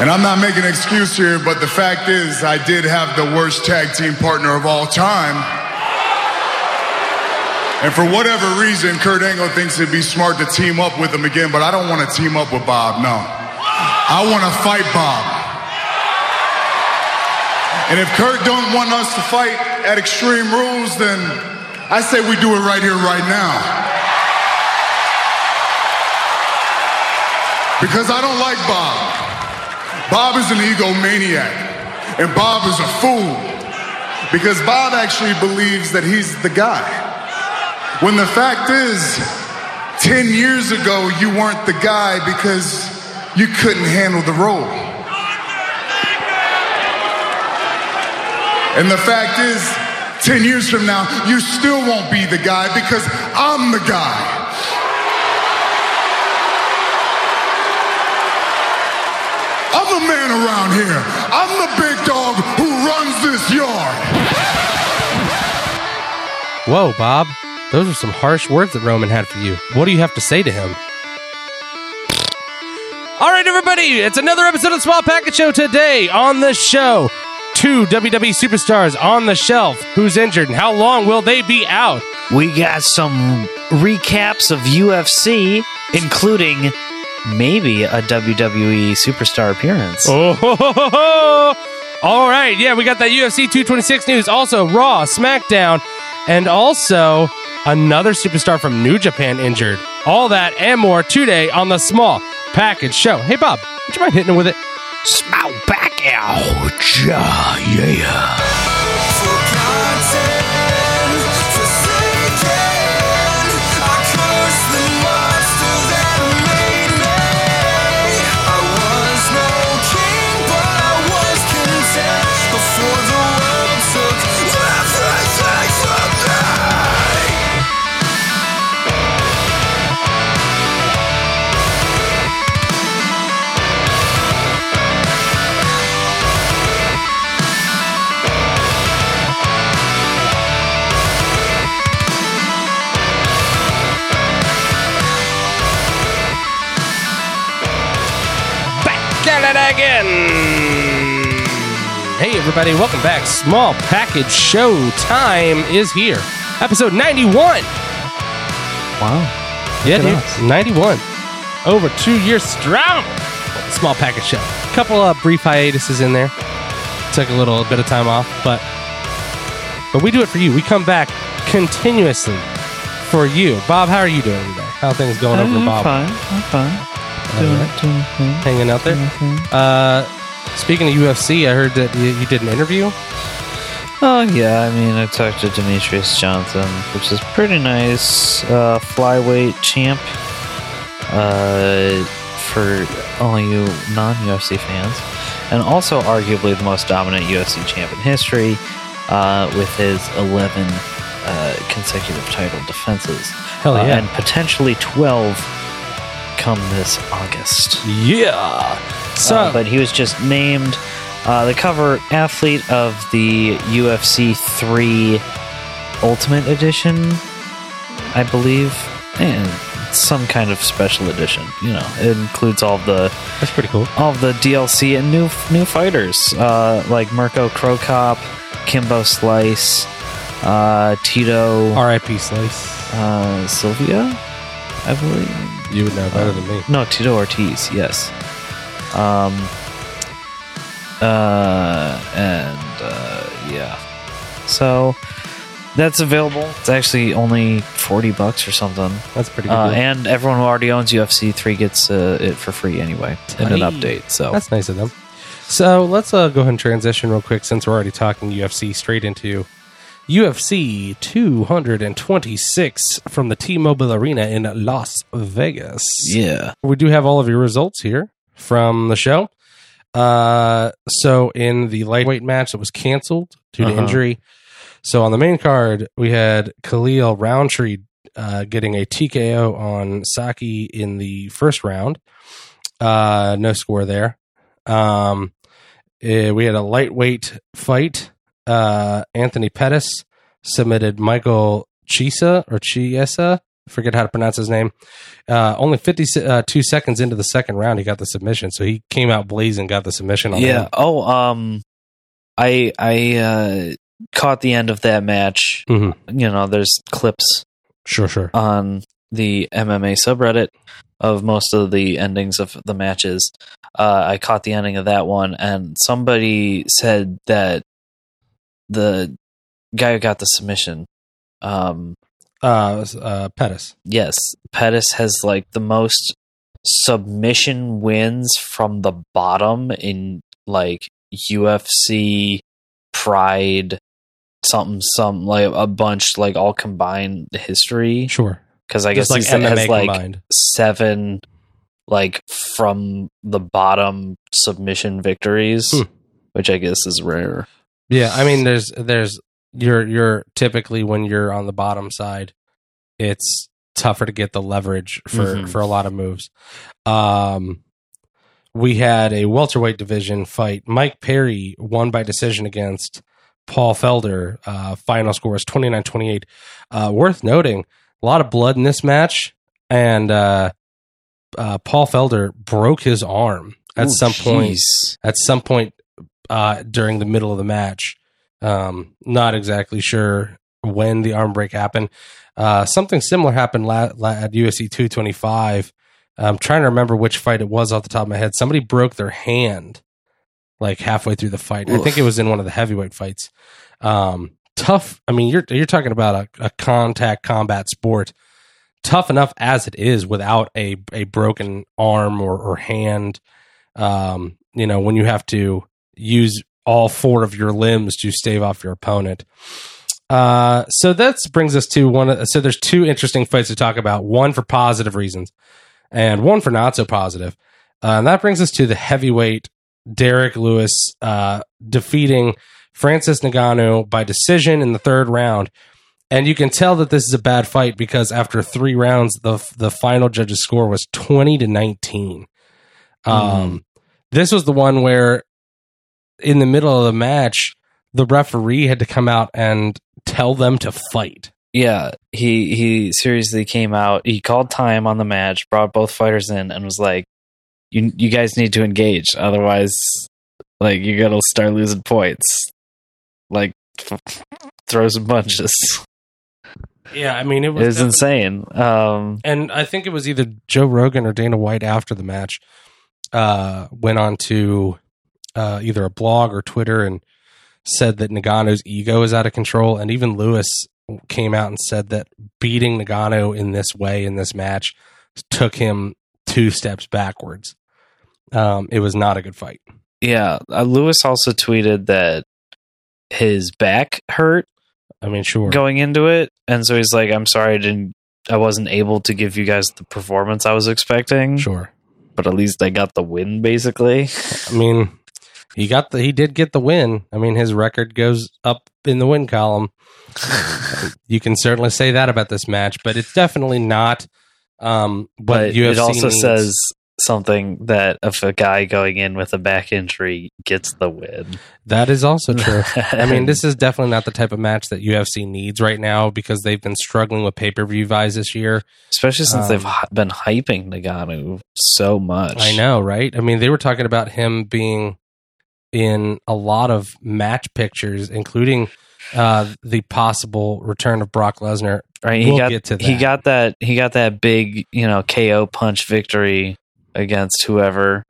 And I'm not making an excuse here, but the fact is, I did have the worst tag team partner of all time. And for whatever reason, Kurt Angle thinks it'd be smart to team up with him again, but I don't want to team up with Bob, no. I want to fight Bob. And if Kurt don't want us to fight at Extreme Rules, then I say we do it right here, right now. Because I don't like Bob. Bob is an egomaniac, and Bob is a fool because Bob actually believes that he's the guy. When the fact is, 10 years ago, you weren't the guy because you couldn't handle the role. And the fact is, 10 years from now, you still won't be the guy because I'm the guy. The man around here. I'm the big dog who runs this yard. Whoa, Bob. Those are some harsh words that Roman had for you. What do you have to say to him? All right, everybody, it's another episode of the Small Package Show today. On the show, two WWE superstars on the shelf. Who's injured and how long will they be out? We got some recaps of UFC, including maybe a WWE superstar appearance. Oh, ho, ho, ho, ho. all right. Yeah, we got that UFC 226 news. Also, Raw, SmackDown, and also another superstar from New Japan injured. All that and more today on the Small Package Show. Hey, Bob, would you mind hitting it with it? Small back out. Yeah. Everybody, welcome back. Small Package Show time is here. Episode 91. Wow. Yeah, dude. 91. Over two years strong. Small package show. A Couple of brief hiatuses in there. Took a little bit of time off, but but we do it for you. We come back continuously for you. Bob, how are you doing today? How are things going over I'm Bob? fine. I'm fine. Doing, right. doing thing. Hanging out there. Doing thing. Uh, speaking of UFC, I heard that you, you did an interview. Oh yeah, I mean, I talked to Demetrious Johnson, which is pretty nice. Uh, flyweight champ. Uh, for only you non-UFC fans, and also arguably the most dominant UFC champ in history, uh, with his 11 uh, consecutive title defenses. Hell Uh, yeah. and potentially 12 come this August. yeah. So, Uh, but he was just named uh, the cover athlete of the UFC 3 Ultimate Edition, I believe, and some kind of special edition. You know, it includes all the that's pretty cool. all the DLC and new new fighters uh, like Mirko Cro Cop, Kimbo Slice, uh, Tito, R.I.P. Slice. uh, Sylvia, I believe. You would know better than me. No, Tito Ortiz, yes. Um uh and uh yeah. So that's available. It's actually only 40 bucks or something. That's pretty good. Uh, deal. and everyone who already owns UFC 3 gets uh, it for free anyway in an update. So That's nice of them. So let's uh, go ahead and transition real quick since we're already talking UFC straight into UFC 226 from the T-Mobile Arena in Las Vegas. yeah. We do have all of your results here from the show. Uh, so in the lightweight match that was canceled due to Uh-huh. injury. So on the main card, we had Khalil Rountree uh, getting a TKO on Saki in the first round. Uh, no score there. Um, eh, we had a lightweight fight. Uh, Anthony Pettis submitted Michael Chisa or Chiesa Forget how to pronounce his name. Uh, only 52 uh, seconds into the second round, he got the submission. So he came out blazing, got the submission on Yeah. him. Oh, um, I I uh, caught the end of that match. Mhm. You know, there's clips Sure, sure. on the MMA subreddit of most of the endings of the matches. Uh, I caught the ending of that one, and somebody said that the guy who got the submission, um, Uh, uh, Pettis. yes, Pettis has like the most submission wins from the bottom in like UFC, Pride, something, some like a bunch, like all combined history. Sure. Because I guess like he MMA has like combined. seven like from the bottom submission victories, Hmm. which I guess is rare. Yeah, I mean, there's there's you're you're typically when you're on the bottom side, it's tougher to get the leverage for Mhm. for a lot of moves. Um, we had a welterweight division fight. Mike Perry won by decision against Paul Felder. Uh, final score was 29-28. Uh, worth noting, a lot of blood in this match, and uh, uh, Paul Felder broke his arm at Ooh, some point at some point uh, during the middle of the match. Um, not exactly sure when the arm break happened. Uh, something similar happened la- la- at UFC 225. I'm trying to remember which fight it was off the top of my head. Somebody broke their hand like halfway through the fight. I think it was in one of the heavyweight fights. Um, tough. I mean, you're you're talking about a, a contact combat sport. Tough enough as it is without a a broken arm or, or hand. Um, you know, when you have to use all four of your limbs to stave off your opponent. Uh, so that brings us to one. So there's two interesting fights to talk about. One for positive reasons, and one for not so positive. Uh, and that brings us to the heavyweight Derrick Lewis uh, defeating Francis Ngannou by decision in the third round. And you can tell that this is a bad fight because after three rounds, the the final judge's score was twenty to nineteen. Um, this was the one where, in the middle of the match, the referee had to come out and tell them to fight. Yeah, he he seriously came out. He called time on the match, brought both fighters in, and was like, "You you guys need to engage, otherwise, like you're gonna start losing points." Like throw some punches. Yeah, I mean it It was, was insane. Um, and I think it was either Joe Rogan or Dana White after the match uh, went on to uh, either a blog or Twitter and said that Ngannou's ego is out of control. And even Lewis came out and said that beating Ngannou in this way in this match took him two steps backwards. Um, it was not a good fight. yeah, uh, Lewis also tweeted that his back hurt I mean, sure. going into it, and so he's like, "I'm sorry, I didn't, I wasn't able to give you guys the performance I was expecting, Sure. but at least I got the win, basically." I mean, he got the he did get the win. I mean, his record goes up in the win column. You can certainly say that about this match, but it's definitely not um but UFC it also says something that if a guy going in with a back injury gets the win. that is also true. I mean, this is definitely not the type of match that UFC needs right now because they've been struggling with pay per view buys this year. especially since they've um, been hyping Ngannou so much. I know, right? I mean, they were talking about him being in a lot of match pictures, including uh, the possible return of Brock Lesnar. Right? He We'll got get to he got that he got that big you know KO punch victory against whoever.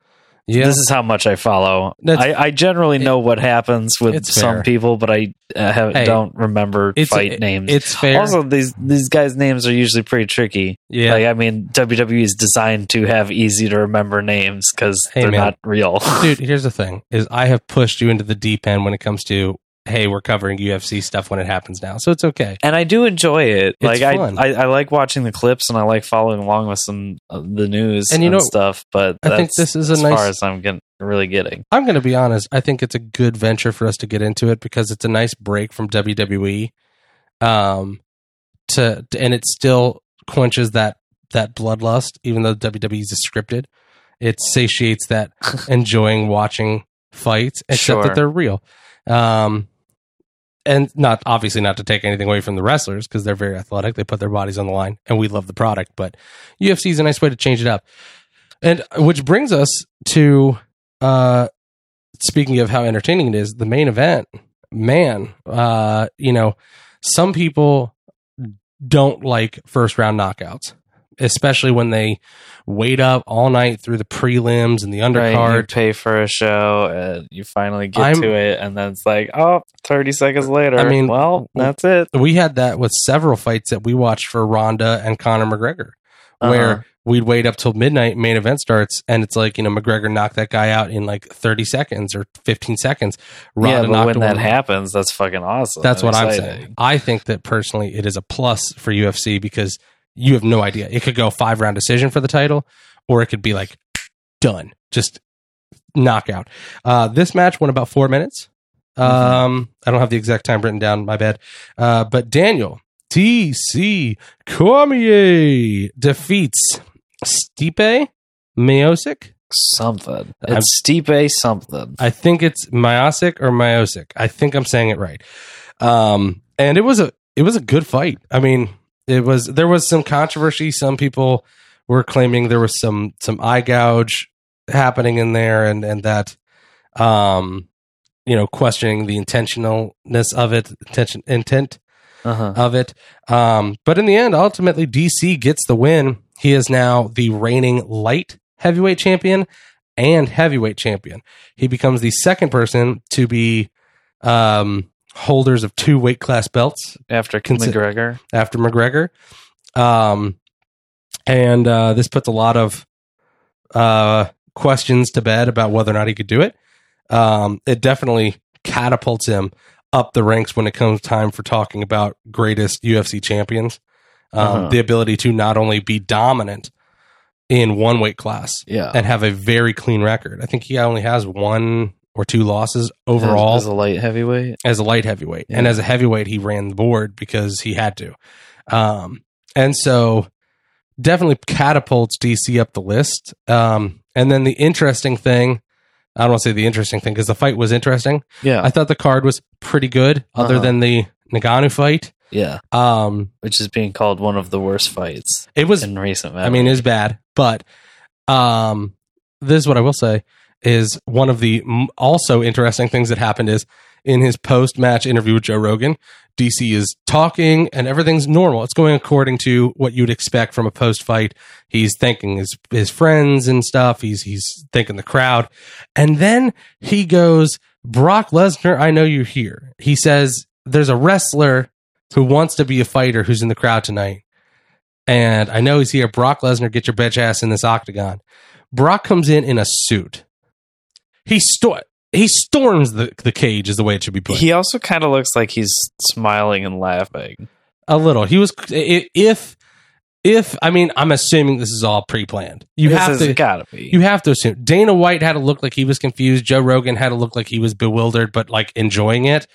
Yeah, This is how much I follow. I, I generally know what happens with some fair. people, but I uh, have, Hey, don't remember fight it- names. It's fair. Also, these these guys' names are usually pretty tricky. yeah, Like, I mean, WWE is designed to have easy to remember names because Hey, they're man. not real. dude. Here's the thing: is I have pushed you into the deep end when it comes to hey, we're covering UFC stuff when it happens now, so it's okay. and I do enjoy it. It's like I. I, I like watching the clips and I like following along with some of the news And and, you know, stuff. But I think this is a as nice- far as I'm getting, really getting. I'm going to be honest. I think it's a good venture for us to get into it because it's a nice break from WWE. Um, to and it still quenches that that bloodlust, even though WWE is scripted. It satiates that enjoying watching fights, except Sure. that they're real. Um, and not obviously not to take anything away from the wrestlers because they're very athletic. They put their bodies on the line, and we love the product. But UFC is a nice way to change it up, and which brings us to uh, speaking of how entertaining it is, the main event. Man, uh, you know, some people don't like first round knockouts, especially when they wait up all night through the prelims and the Right, you undercard. pay for a show and you finally get I'm- to it and then it's like, oh, 30 seconds later. I mean, well, that's it. we had that with several fights that we watched for Ronda and Conor McGregor, where Uh-huh. we'd wait up till midnight, main event starts, and it's like you know McGregor knocked that guy out in like thirty seconds or fifteen seconds. yeah, Ronda but knocked when that happens, that's fucking awesome. That's what I'm saying. I think that personally, it is a plus for UFC because you have no idea. It could go five round decision for the title, or it could be like done, just knockout. Uh, this match went about four minutes. Um, I don't have the exact time written down. My bad. Uh, but Daniel DC Cormier defeats Stipe Miocic. Something. I'm- It's Stipe something. I think it's Miosic or Miosic. I think I'm saying it right. Um, and it was a it was a good fight. I mean, it was there was some controversy. Some people were claiming there was some some eye gouge happening in there, and and that, um, you know, questioning the intentionalness of it, intention intent Uh-huh. of it. Um, but in the end, ultimately, DC gets the win. He is now the reigning light heavyweight champion and heavyweight champion. He becomes the second person to be um, holders of two weight class belts After Consi- McGregor. after McGregor. Um, and uh, this puts a lot of uh, questions to bed about whether or not he could do it. Um, it definitely catapults him up the ranks when it comes time for talking about greatest UFC champions. Um, Uh-huh. The ability to not only be dominant in one weight class Yeah. and have a very clean record. I think he only has one or two losses overall As, as a light heavyweight. as a light heavyweight. And as a heavyweight, he ran the board because he had to. Um, and so definitely catapults DC up the list. Um, and then the interesting thing, I don't want to say the interesting thing because the fight was interesting. Yeah. I thought the card was pretty good, other Uh-huh. than the Ngannou fight. yeah. Um, Which is being called one of the worst fights it was in recent memory. I mean, it's bad, but um, this is what I will say is one of the also interesting things that happened is in his post match interview with Joe Rogan, DC is talking and everything's normal. It's going according to what you'd expect from a post fight. He's thanking his his friends and stuff. He's he's thanking the crowd, and then he goes, "Brock Lesnar, I know you're here." He says, "There's a wrestler." Who wants to be a fighter who's in the crowd tonight? and I know he's here. Brock Lesnar, get your bitch ass in this octagon. Brock comes in in a suit. He sto- he storms the, the cage, is the way it should be put. he also kind of looks like he's smiling and laughing. a little. He was if if I mean I'm assuming this is all pre planned. You This have to gotta be. you have to assume. Dana White had to look like he was confused. Joe Rogan had to look like he was bewildered, but like enjoying it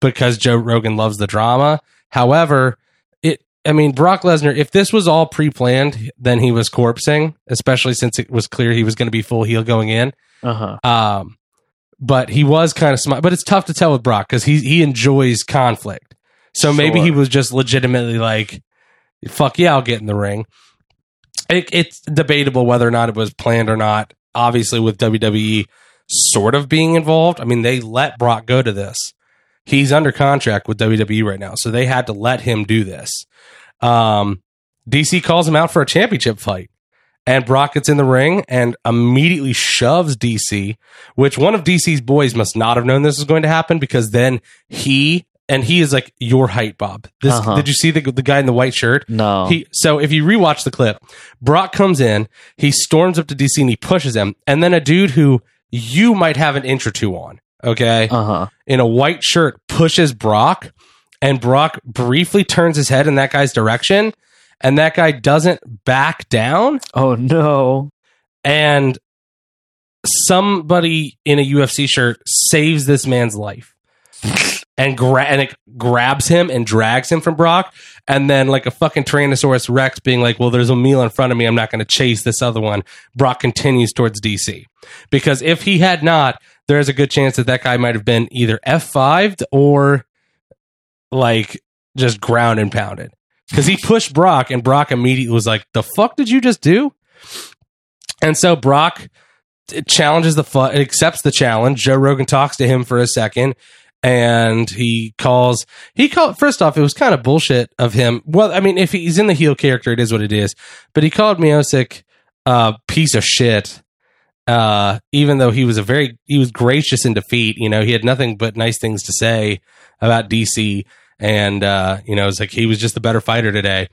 because Joe Rogan loves the drama. However, it, I mean, Brock Lesnar, if this was all pre planned, then he was corpsing, especially since it was clear he was going to be full heel going in. Uh-huh. Um, but he was kind of smart, but it's tough to tell with Brock because he, he enjoys conflict. So maybe he was just legitimately like, fuck yeah, I'll get in the ring. It, it's debatable whether or not it was planned or not. Obviously, with WWE sort of being involved, I mean, they let Brock go to this. He's under contract with WWE right now, so they had to let him do this. Um, DC calls him out for a championship fight, and Brock gets in the ring and immediately shoves DC, which one of DC's boys must not have known this was going to happen because then he and he is like your height, Bob. This Uh-huh. did you see the the guy in the white shirt? No. He so if you rewatch the clip, Brock comes in, he storms up to DC and he pushes him, and then a dude who you might have an inch or two on, okay, uh-huh. in a white shirt pushes Brock, and Brock briefly turns his head in that guy's direction, and that guy doesn't back down, Oh no. and somebody in a UFC shirt saves this man's life. And, gra- and it grabs him and drags him from Brock. And then, like a fucking Tyrannosaurus Rex being like, Well, there's a meal in front of me. I'm not going to chase this other one. Brock continues towards DC. Because if he had not, there's a good chance that that guy might have been either F5'd or like just ground and pounded because he pushed Brock and Brock immediately was like, "The fuck did you just do?" And so Brock challenges the fu- accepts the challenge. Joe Rogan talks to him for a second, and he calls he called first off it was kind of bullshit of him. Well, I mean, if he's in the heel character, it is what it is. But he called Miosic a piece of shit. Uh, even though he was a very he was gracious in defeat, you know, he had nothing but nice things to say about DC, and uh, you know, it's like he was just the better fighter today.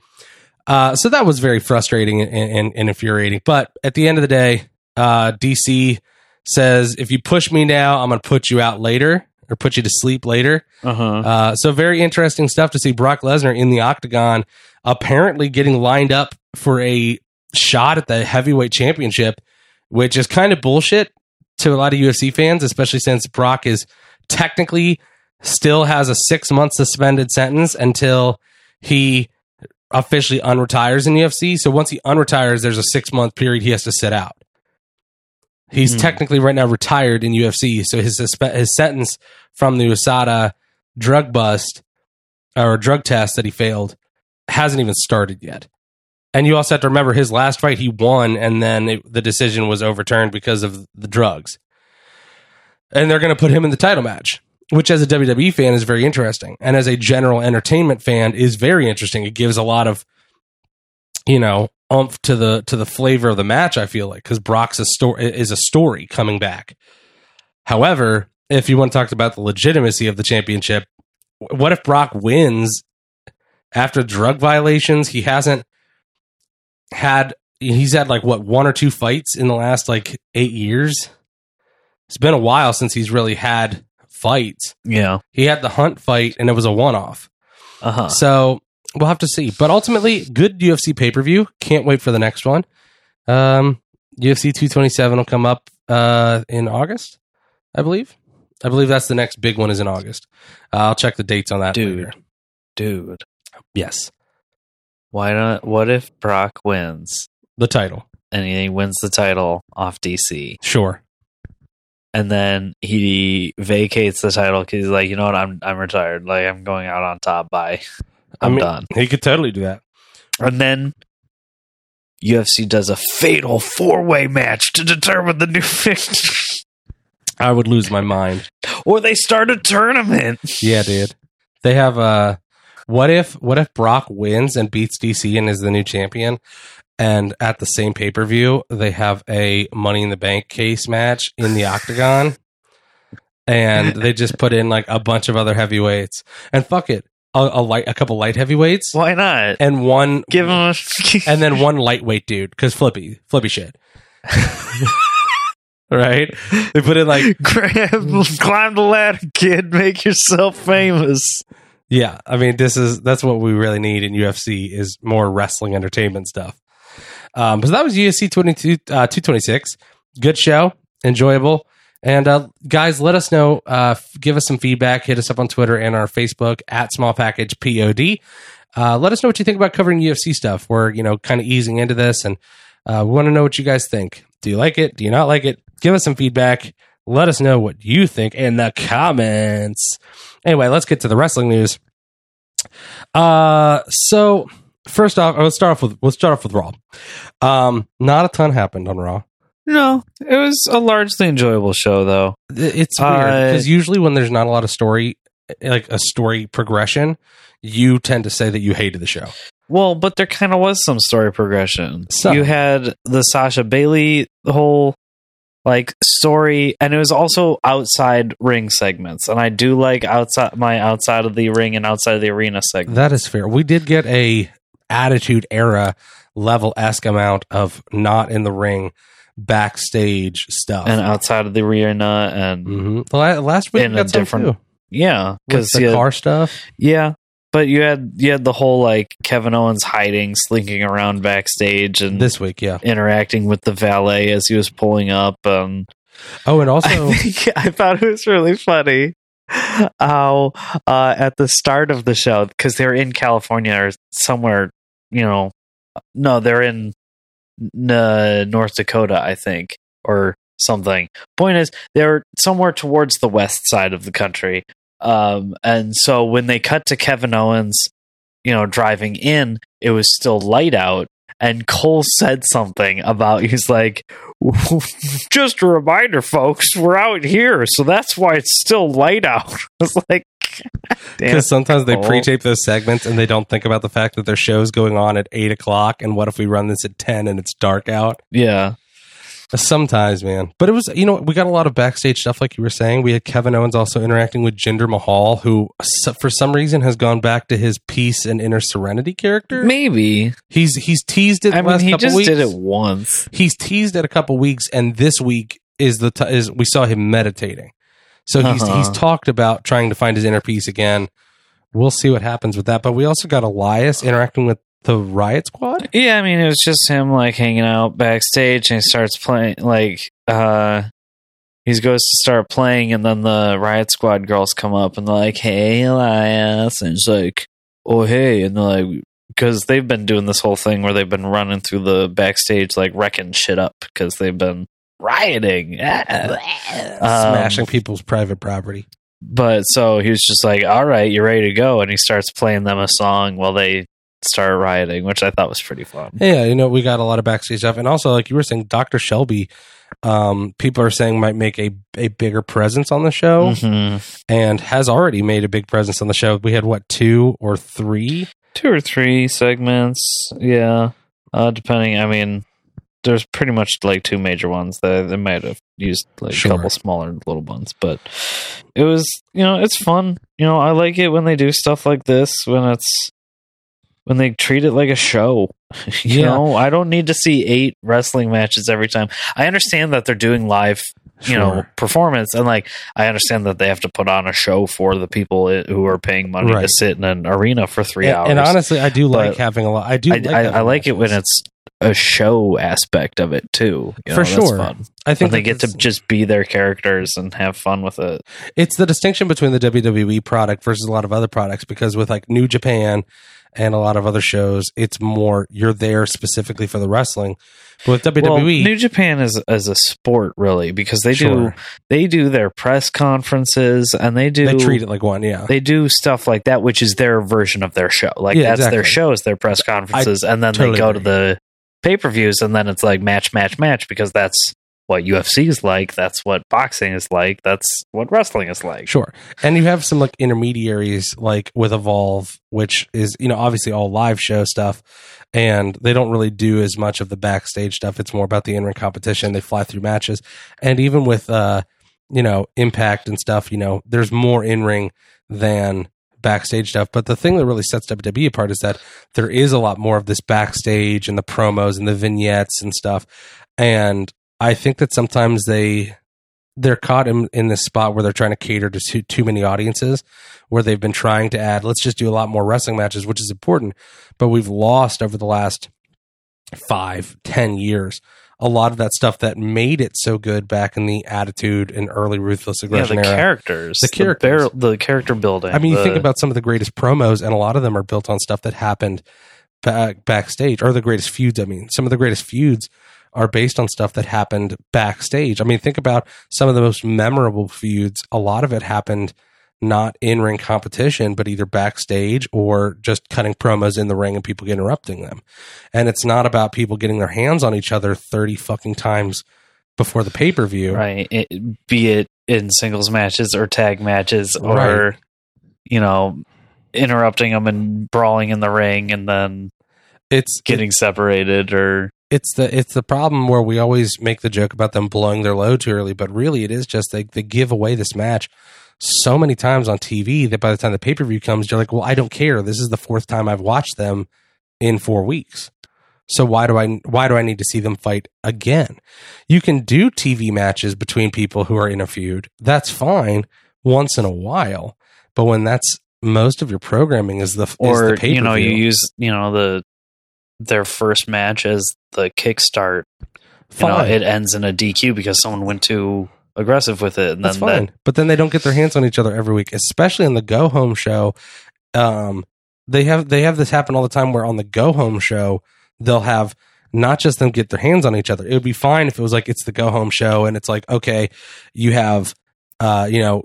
Uh, so that was very frustrating and, and, and infuriating. But at the end of the day, uh, DC says, if you push me now, I'm going to put you out later or put you to sleep later. Uh-huh. Uh, so very interesting stuff to see Brock Lesnar in the octagon, apparently getting lined up for a shot at the heavyweight championship, which is kind of bullshit to a lot of UFC fans, especially since Brock is technically still has a six month suspended sentence until he officially unretires in UFC. So once he unretires, there's a six month period he has to sit out. He's Hmm. technically right now retired in UFC, so his suspe- his sentence from the USADA drug bust or drug test that he failed hasn't even started yet. And you also have to remember his last fight he won, and then it, the decision was overturned because of the drugs. And they're going to put him in the title match, which as a WWE fan is very interesting, and as a general entertainment fan is very interesting. It gives a lot of, you know, umph to the to the flavor of the match. I feel like because Brock's a story is a story coming back. However, if you want to talk about the legitimacy of the championship, what if Brock wins after drug violations? He hasn't had he's had like what one or two fights in the last like eight years. It's been a while since he's really had fights. Yeah. He had the Hunt fight and it was a one off. Uh-huh. So we'll have to see. But ultimately, good UFC pay per view. Can't wait for the next one. Um, UFC 227 will come up uh, in August, I believe. I believe that's the next big one is in August. Uh, I'll check the dates on that. Dude. later. Dude. Yes, Why not what if Brock wins the title. and he wins the title off DC Sure. And then he vacates the title cuz he's like, "You know what? I'm I'm retired. Like I'm going out on top. Bye. I I'm mean- done." He could totally do that. And then UFC does a fatal four-way match to determine the new victor. I would lose my mind. or they start a tournament. Yeah, dude. They have uh what if what if Brock wins and beats DC and is the new champion? And at the same pay per view, they have a Money in the Bank case match in the octagon, and they just put in like a bunch of other heavyweights. And fuck it, a, a light, a couple light heavyweights, Why not? and one Give him a and then one lightweight dude because flippy, flippy shit. right? They put in like Grab, climb the ladder, kid. Make yourself famous. Yeah, I mean, this is that's what we really need in UFC is more wrestling entertainment stuff. Um, but that was UFC 22, uh, 226. Good show, enjoyable. And uh, guys, let us know. Uh, give us some feedback. Hit us up on Twitter and our Facebook at Small Package Pod. Uh, let us know what you think about covering UFC stuff. We're you know kind of easing into this, and uh, we want to know what you guys think. Do you like it? Do you not like it? Give us some feedback. Let us know what you think in the comments. Anyway, let's get to the wrestling news. Uh, so first off, let's start off with let's start off with Raw. Um, not a ton happened on Raw. No, it was a largely enjoyable show, though. It's weird Uh, because usually when there's not a lot of story, like a story progression, you tend to say that you hated the show. Well, but there kind of was some story progression. Some. You had the Sasha Bayley whole like story, and it was also outside ring segments. And I do like outside my outside of the ring and outside of the arena segment. That is fair. We did get a attitude era level esque amount of not in the ring backstage stuff. And outside of the arena, and Mhm. The la- last week In a different- yeah, because the yeah, car stuff. yeah, but you had you had the whole like Kevin Owens hiding, slinking around backstage, and This week, yeah. interacting with the valet as he was pulling up. Um, Oh, and also I think I thought it was really funny how uh, at the start of the show because they're in California or somewhere, you know, no, they're in uh, North Dakota, I think, or something. Point is, they're somewhere towards the west side of the country. Um, and so when they cut to Kevin Owens, you know, driving in, it was still light out. And Cole said something about he's like, just a reminder, folks, we're out here, so that's why it's still light out. It's like, damn. Because sometimes they Cole. pre-tape those segments and they don't think about the fact that their show's going on at eight o'clock. And what if we run this at ten and it's dark out? yeah, Sometimes, man. But it was, you know, we got a lot of backstage stuff, like you were saying. We had Kevin Owens also interacting with Jinder Mahal, who for some reason has gone back to his peace and inner serenity character. maybe. He's he's teased it. I the mean, last he just weeks. did it once. He's teased it a couple weeks, and this week is the t- is we saw him meditating. So he's Uh-huh. he's talked about trying to find his inner peace again. We'll see what happens with that. But we also got Elias interacting with the Riot Squad. Yeah, I mean, it was just him like hanging out backstage, and he starts playing. Like, uh, he goes to start playing, and then the Riot Squad girls come up and they're like, "Hey, Elias," and it's like, "Oh, hey," and they're like, because they've been doing this whole thing where they've been running through the backstage, like wrecking shit up because they've been rioting, Um, smashing people's private property. But so he was just like, "All right, you're ready to go," and he starts playing them a song while they start rioting, which I thought was pretty fun. Yeah, you know, we got a lot of backstage stuff, and also like you were saying, Doctor Shelby. Um, people are saying might make a a bigger presence on the show, Mhm. and has already made a big presence on the show. We had what two or three? two or three segments yeah uh depending i mean there's pretty much like two major ones that they might have used like Sure. a couple smaller little ones but it was you know it's fun you know i like it when they do stuff like this when it's when they treat it like a show you Yeah. know i don't need to see eight wrestling matches every time i understand that they're doing live you know performance and like i understand that they have to put on a show for the people who are paying money to sit in an arena for three and, hours and honestly, I do like having a lot. I do. I, like I, I like it when it's a show aspect of it too. You For know, that's sure. fun. I think they get to just be their characters and have fun with it. it's the distinction between the WWE product versus a lot of other products because with like New Japan and a lot of other shows, it's more you're there specifically for the wrestling. But with WWE, Well, New Japan is as a sport really because they do they do their press conferences and they do they treat it like one. Yeah, they do stuff like that, which is their version of their show. Like Yeah, that's their exactly. show is their press conferences, and then totally they go to the pay per views, and then it's like match, match, match because that's what UFC is like. That's what boxing is like. That's what wrestling is like. Sure. And you have some like intermediaries like with Evolve, which is, you know, obviously all live show stuff. And they don't really do as much of the backstage stuff. It's more about the in ring competition. They fly through matches. And even with, uh, you know, impact and stuff, you know, there's more in ring than backstage stuff. But the thing that really sets WWE apart is that there is a lot more of this backstage and the promos and the vignettes and stuff. And I think that sometimes they they're caught in, in this spot where they're trying to cater to too, too many audiences where they've been trying to add let's just do a lot more wrestling matches which is important but we've lost over the last five ten years a lot of that stuff that made it so good back in the attitude and early ruthless aggression Yeah, the era characters, The characters. the, the character building. I mean, you think about some of the greatest promos, and a lot of them are built on stuff that happened back backstage, or the greatest feuds. I mean, some of the greatest feuds are based on stuff that happened backstage. I mean, think about some of the most memorable feuds. A lot of it happened not in ring competition, but either backstage or just cutting promos in the ring and people interrupting them. And it's not about people getting their hands on each other 30 fucking times before the pay per view. right, it, be it in singles matches or tag matches or Right. you know interrupting them and brawling in the ring and then It's getting separated or it's the it's the problem where we always make the joke about them blowing their load too early, but really it is just they they give away this match so many times on TV that by the time the pay per view comes, you're like, well, I don't care. This is the fourth time I've watched them in four weeks. So why do I why do I need to see them fight again? You can do TV matches between people who are in a feud. That's fine once in a while, but when that's most of your programming is the is or the pay-per-view, you know you use you know the their first match as the kickstart. You know, it ends in a DQ because someone went too aggressive with it, and That's then fine. but then they don't get their hands on each other every week, especially in the go home show. Um, they have they have this happen all the time where on the go home show they'll have not just them get their hands on each other. It would be fine if it was like it's the go home show and it's like okay, you have uh, you know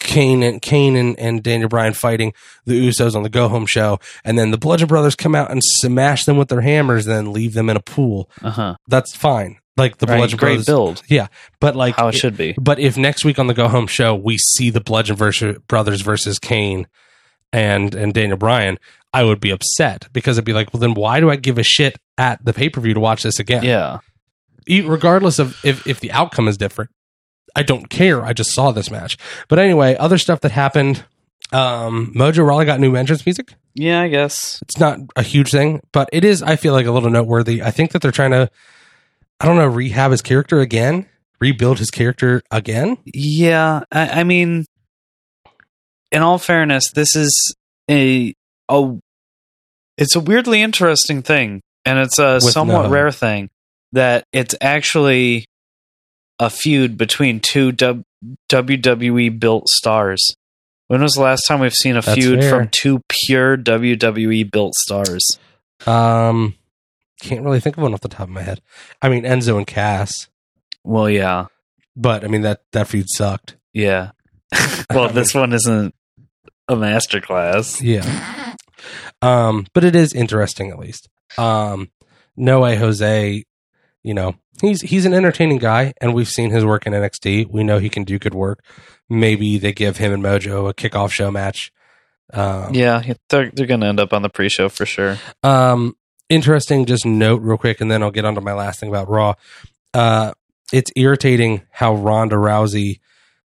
Kane and Kane and, and Daniel Bryan fighting the Usos on the Go Home show, and then the Bludgeon Brothers come out and smash them with their hammers, and then leave them in a pool. Uh huh. That's fine. Like the Right, Bludgeon great Brothers, build. yeah. But like How it should be. But if next week on the Go Home show we see the Bludgeon versus Brothers versus Kane and and Daniel Bryan, I would be upset because it'd be like, well, then why do I give a shit at the pay per view to watch this again? Yeah. Regardless of if if the outcome is different, I don't care. I just saw this match. But anyway, other stuff that happened. Um, Mojo Rawley got new entrance music. Yeah, I guess. It's not a huge thing, but it is. I feel like a little noteworthy. I think that they're trying to, I don't know, rehab his character again, rebuild his character again. Yeah, I, I mean, in all fairness, this is a a it's a weirdly interesting thing, and it's a With somewhat no- rare thing that it's actually a feud between two w- WWE built stars. When was the last time we've seen a That's feud fair. from two pure WWE built stars? Um, can't really think of one off the top of my head. I mean, Enzo and Cass, Well, yeah, but I mean that that feud sucked. yeah. well, this one isn't a masterclass. Yeah. Um, but it is interesting at least. Um, no way, Jose. You know, he's he's an entertaining guy, and we've seen his work in NXT. We know he can do good work. Maybe they give him and Mojo a kickoff show match. Um, Yeah, they're they're gonna end up on the pre-show for sure. Um, interesting. Just note real quick, and then I'll get on to my last thing about Raw. Uh, it's irritating how Ronda Rousey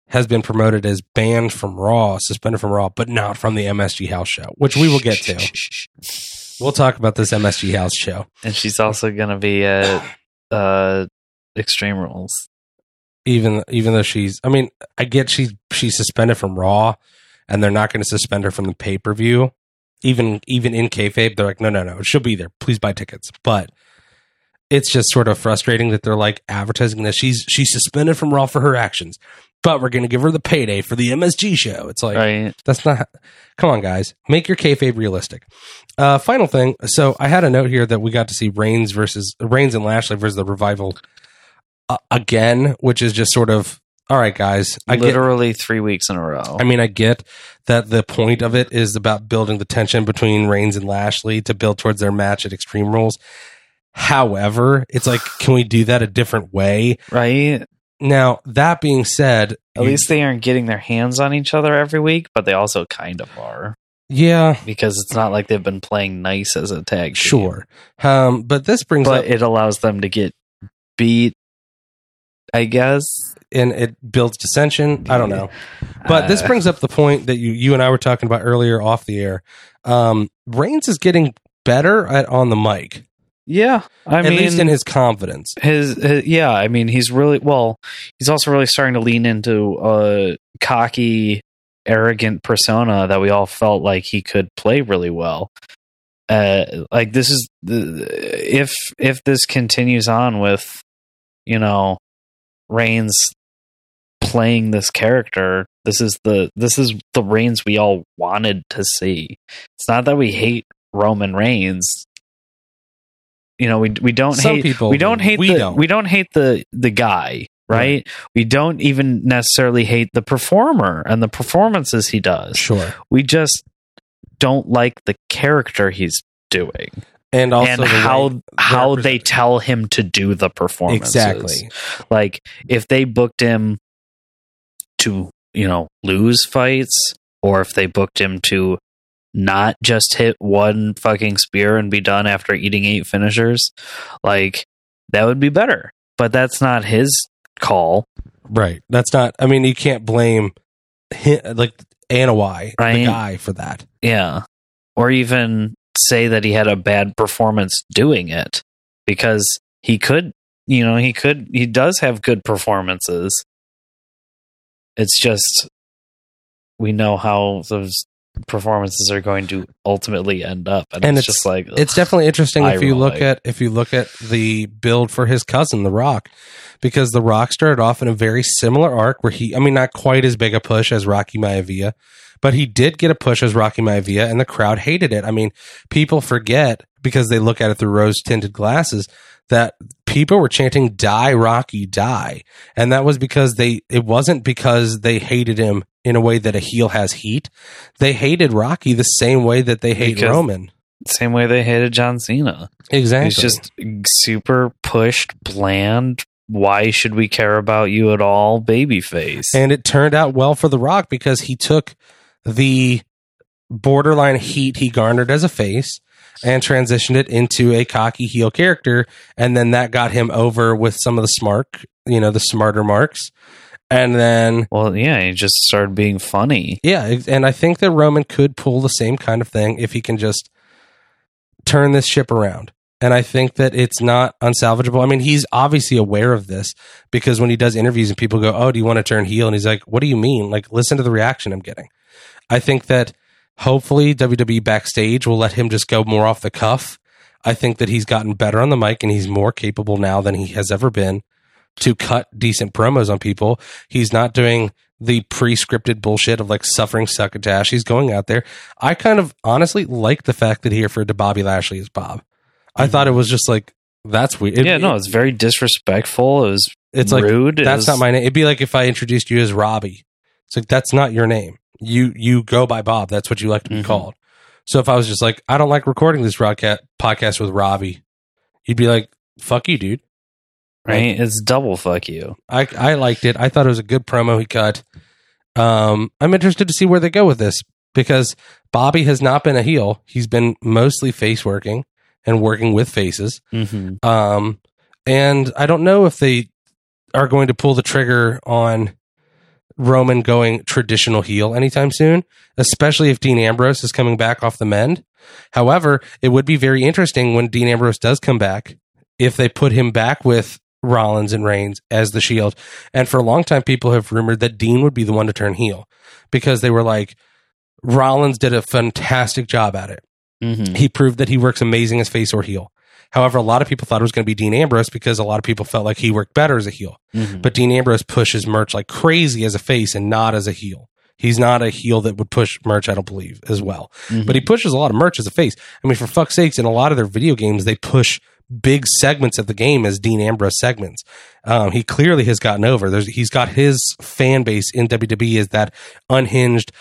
has been promoted as banned from Raw, suspended from Raw, but not from the MSG House show, which we will get to. We'll talk about this MSG House show. And she's also gonna be at uh Extreme Rules. Even even though she's, I mean, I get she's she's suspended from Raw, and they're not going to suspend her from the pay per view. Even even in kayfabe, they're like, no, no, no, she'll be there. Please buy tickets. But it's just sort of frustrating that they're like advertising that she's she's suspended from Raw for her actions, but we're going to give her the payday for the MSG show. It's like Right. that's not. Come on, guys, make your kayfabe realistic. Uh, final thing. So I had a note here that we got to see Reigns versus Reigns and Lashley versus the Revival uh, again, which is just sort of all right, guys. I get. Literally three weeks in a row. I mean, I get that the point of it is about building the tension between Reigns and Lashley to build towards their match at Extreme Rules. However, it's like, can we do that a different way? right? Now, that being said, At least they aren't getting their hands on each other every week, but they also kind of are. yeah, Because it's not like they've been playing nice as a tag. team. sure. Um, but this brings But up it allows them to get beat, I guess. And it builds dissension. I don't know. But this Uh, brings up the point that you you and I were talking about earlier off the air. Um, Reigns is getting better at on the mic, Yeah. I mean at mean, least in his confidence. his, his yeah i mean he's really well he's also really starting to lean into a cocky arrogant persona that we all felt like he could play really well uh like this is the if if this continues on with you know reigns playing this character this is the this is the reigns we all wanted to see it's not that we hate roman reigns you know we we don't Some hate people we don't hate We the don't. we don't hate the the guy right? we don't even necessarily hate the performer and the performances he does Sure. we just don't like the character he's doing And also and how how they tell him to do the performances exactly. like if they booked him to you know lose fights or if they booked him to not just hit one fucking spear and be done after eating eight finishers like that would be better but that's not his call Right. That's not. I mean, you can't blame him, like Anawai, the guy, for that. yeah or even say that he had a bad performance doing it because he could you know he could he does have good performances it's just we know how those performances are going to ultimately end up and, And it's, it's- just like It's definitely interesting if you look at if you look at the build for his cousin, The Rock, because The Rock started off in a very similar arc where he, I mean, not quite as big a push as Rocky Maivia, but he did get a push as Rocky Maivia, and the crowd hated it. I mean, people forget because they look at it through rose tinted glasses that people were chanting "Die Rocky, die," and that was because they. It wasn't because they hated him in a way that a heel has heat. They hated Rocky the same way that they hate Because- Roman. Same way they hated John Cena. Exactly. He's just super pushed, bland. Why should we care about you at all? Babyface. And it turned out well for The Rock because he took the borderline heat he garnered as a face and transitioned it into a cocky heel character. And then that got him over with some of the smart, you know, the smarter marks. And then, well, yeah, he just started being funny. yeah. And I think that Roman could pull the same kind of thing if he can just turn this ship around. And I think that it's not unsalvageable. I mean, he's obviously aware of this because when he does interviews and people go, Oh, do you want to turn heel? And he's like, What do you mean? Like, listen to the reaction I'm getting. I think that hopefully WWE backstage will let him just go more off the cuff. I think that he's gotten better on the mic and he's more capable now than he has ever been to cut decent promos on people. He's not doing the pre-scripted bullshit of like suffering succotash. He's going out there. I kind of honestly like the fact that he referred to Bobby Lashley as Bob. I mm-hmm. thought it was just like that's weird. It- yeah, no, it's very disrespectful. It was it's like rude. That's was- not my name. It'd be like if I introduced you as Robbie. It's like that's not your name. You you go by Bob. That's what you like to be Mhm. called. So if I was just like, I don't like recording this broadcast podcast with Robbie, you'd be like, fuck you, dude. right. It's double fuck you. I I liked it. I thought it was a good promo he cut. Um, I'm interested to see where they go with this because Bobby has not been a heel. He's been mostly face working and working with faces. Mm-hmm. Um, and I don't know if they are going to pull the trigger on Roman going traditional heel anytime soon, especially if Dean Ambrose is coming back off the mend. However, it would be very interesting when Dean Ambrose does come back if they put him back with Rollins and Reigns as the Shield. And for a long time, people have rumored that Dean would be the one to turn heel because they were like, Rollins did a fantastic job at it Mm-hmm. he proved that he works amazing as face or heel. However, a lot of people thought it was going to be Dean Ambrose because a lot of people felt like he worked better as a heel. Mm-hmm. But Dean Ambrose pushes merch like crazy as a face and not as a heel. He's not a heel that would push merch, I don't believe, as well. Mm-hmm. But he pushes a lot of merch as a face. I mean, for fuck's sakes, in a lot of their video games, they push big segments of the game as Dean Ambrose segments. Um, he clearly has gotten over. There's, he's got his fan base in WWE as that unhinged,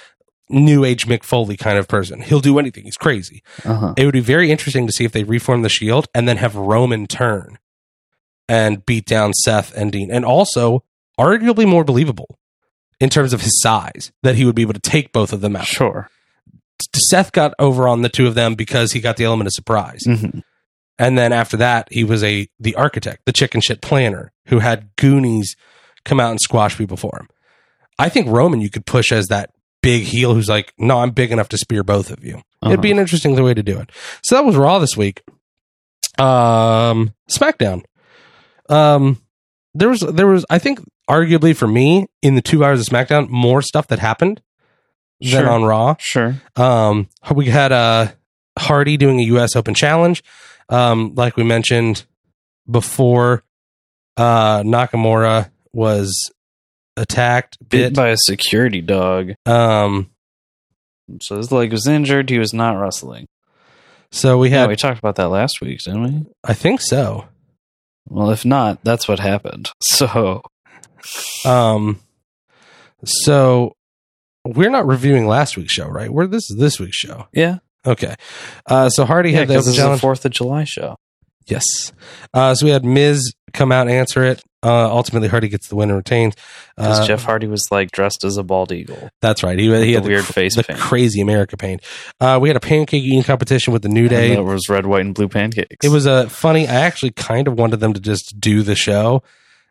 new age Mick Foley kind of person. He'll do anything. He's crazy uh-huh. it would be very interesting to see if they reform the Shield and then have Roman turn and beat down Seth and Dean, and also arguably more believable in terms of his size that he would be able to take both of them out. Sure. Seth got over on the two of them because he got the element of surprise, Mm-hmm. and then after that, he was a the architect, the chicken shit planner who had Goonies come out and squash people for him. I think Roman you could push as that big heel who's like, no, I'm big enough to spear both of you. It'd be an interesting way to do it. So that was Raw this week. Um, SmackDown. Um, there was there was I think arguably for me in the two hours of SmackDown more stuff that happened than on Raw. Sure. Um, we had uh Hardy doing a U.S. Open Challenge. Um, like we mentioned before, uh, Nakamura was attacked, Bit bit. by a security dog. Um, So his leg was injured. He was not wrestling. so we Yeah, had, we talked about that last week, didn't we? I think so. Well, if not, that's what happened. So Um, so we're not reviewing last week's show, right? We're this is this week's show. yeah, Okay. Uh, so Hardy yeah, had the open this is a. Fourth of July show. Yes. Uh, so we had Miz come out and answer it. Uh, ultimately, Hardy gets the win and retains. Because Uh, Jeff Hardy was like dressed as a bald eagle. That's right. He, he the had weird cr- face the paint. crazy America paint. Uh, we had a pancake eating competition with the New Day. It was red, white, and blue pancakes. It was a funny. I actually kind of wanted them to just do the show.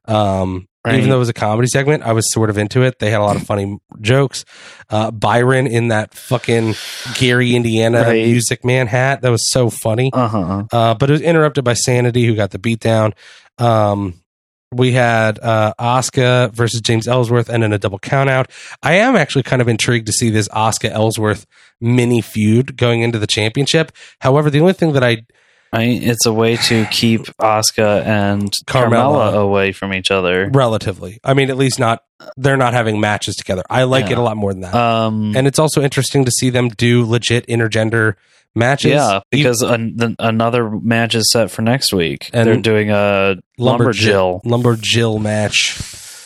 Um, Right. even though it was a comedy segment, I was sort of into it. They had a lot of funny jokes. Uh, Byron in that fucking Gary, Indiana Right. music man hat. That was so funny. Uh huh. Uh, but it was interrupted by Sanity, who got the beatdown. Um, we had uh, Asuka versus James Ellsworth, and then a double countout. I am actually kind of intrigued to see this Asuka Ellsworth mini feud going into the championship. However, the only thing that I I mean, it's a way to keep Asuka and Carmella. Carmella away from each other. relatively, I mean, at least not they're not having matches together. I like Yeah. it a lot more than that, Um, and it's also interesting to see them do legit intergender matches. yeah, because an, the, another match is set for next week. And They're doing a lumberjill. lumberjill match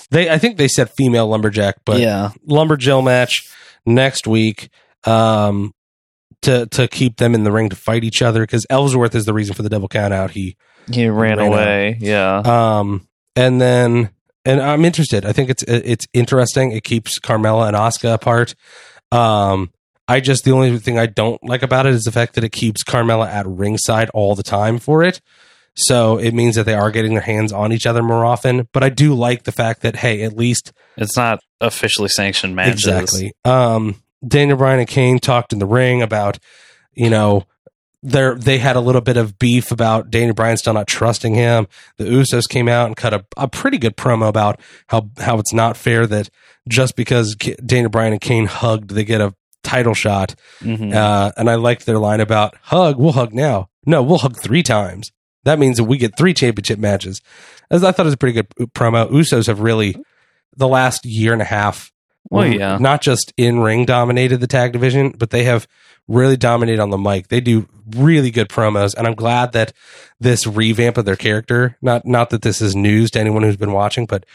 They, I think they said female lumberjack, but yeah, lumberjill match next week. Um, to to keep them in the ring to fight each other because Ellsworth is the reason for the double count out. He he ran, Ran away. Yeah, um, and then and I'm interested. I think it's it's interesting. It keeps Carmella and Asuka apart. Um, I just the only thing I don't like about it is the fact that it keeps Carmella at ringside all the time for it. So it means that they are getting their hands on each other more often. But I do like the fact that hey, at least it's not officially sanctioned matches. exactly. Um, Daniel Bryan and Kane talked in the ring about you know they they had a little bit of beef about Daniel Bryan still not trusting him. The Usos came out and cut a, a pretty good promo about how how it's not fair that just because K- Daniel Bryan and Kane hugged, they get a title shot. Mhm. Uh, and I liked their line about hug. We'll hug now. No, we'll hug three times. That means that we get three championship matches. As I thought it was a pretty good promo. Usos have really the last year and a half. Well, yeah. not just in ring dominated the tag division, but they have really dominated on the mic. They do really good promos, and I'm glad that this revamp of their character. Not not that this is news to anyone who's been watching, but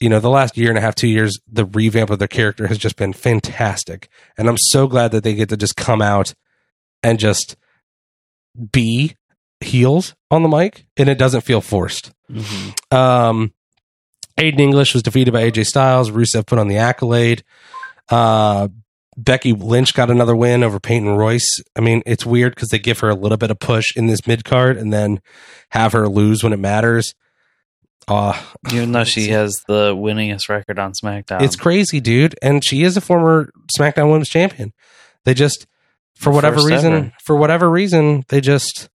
you know, the last year and a half, two years, the revamp of their character has just been fantastic, and I'm so glad that they get to just come out and just be heels on the mic, and it doesn't feel forced. Mhm. Um, Aiden English was defeated by AJ Styles. Rusev put on the accolade. Uh, Becky Lynch got another win over Peyton Royce. I mean, it's weird because they give her a little bit of push in this mid card and then have her lose when it matters. Uh, Even though she has the winningest record on SmackDown, it's crazy, dude. And she is a former SmackDown Women's Champion. They just, for whatever First reason, ever. for whatever reason, they just,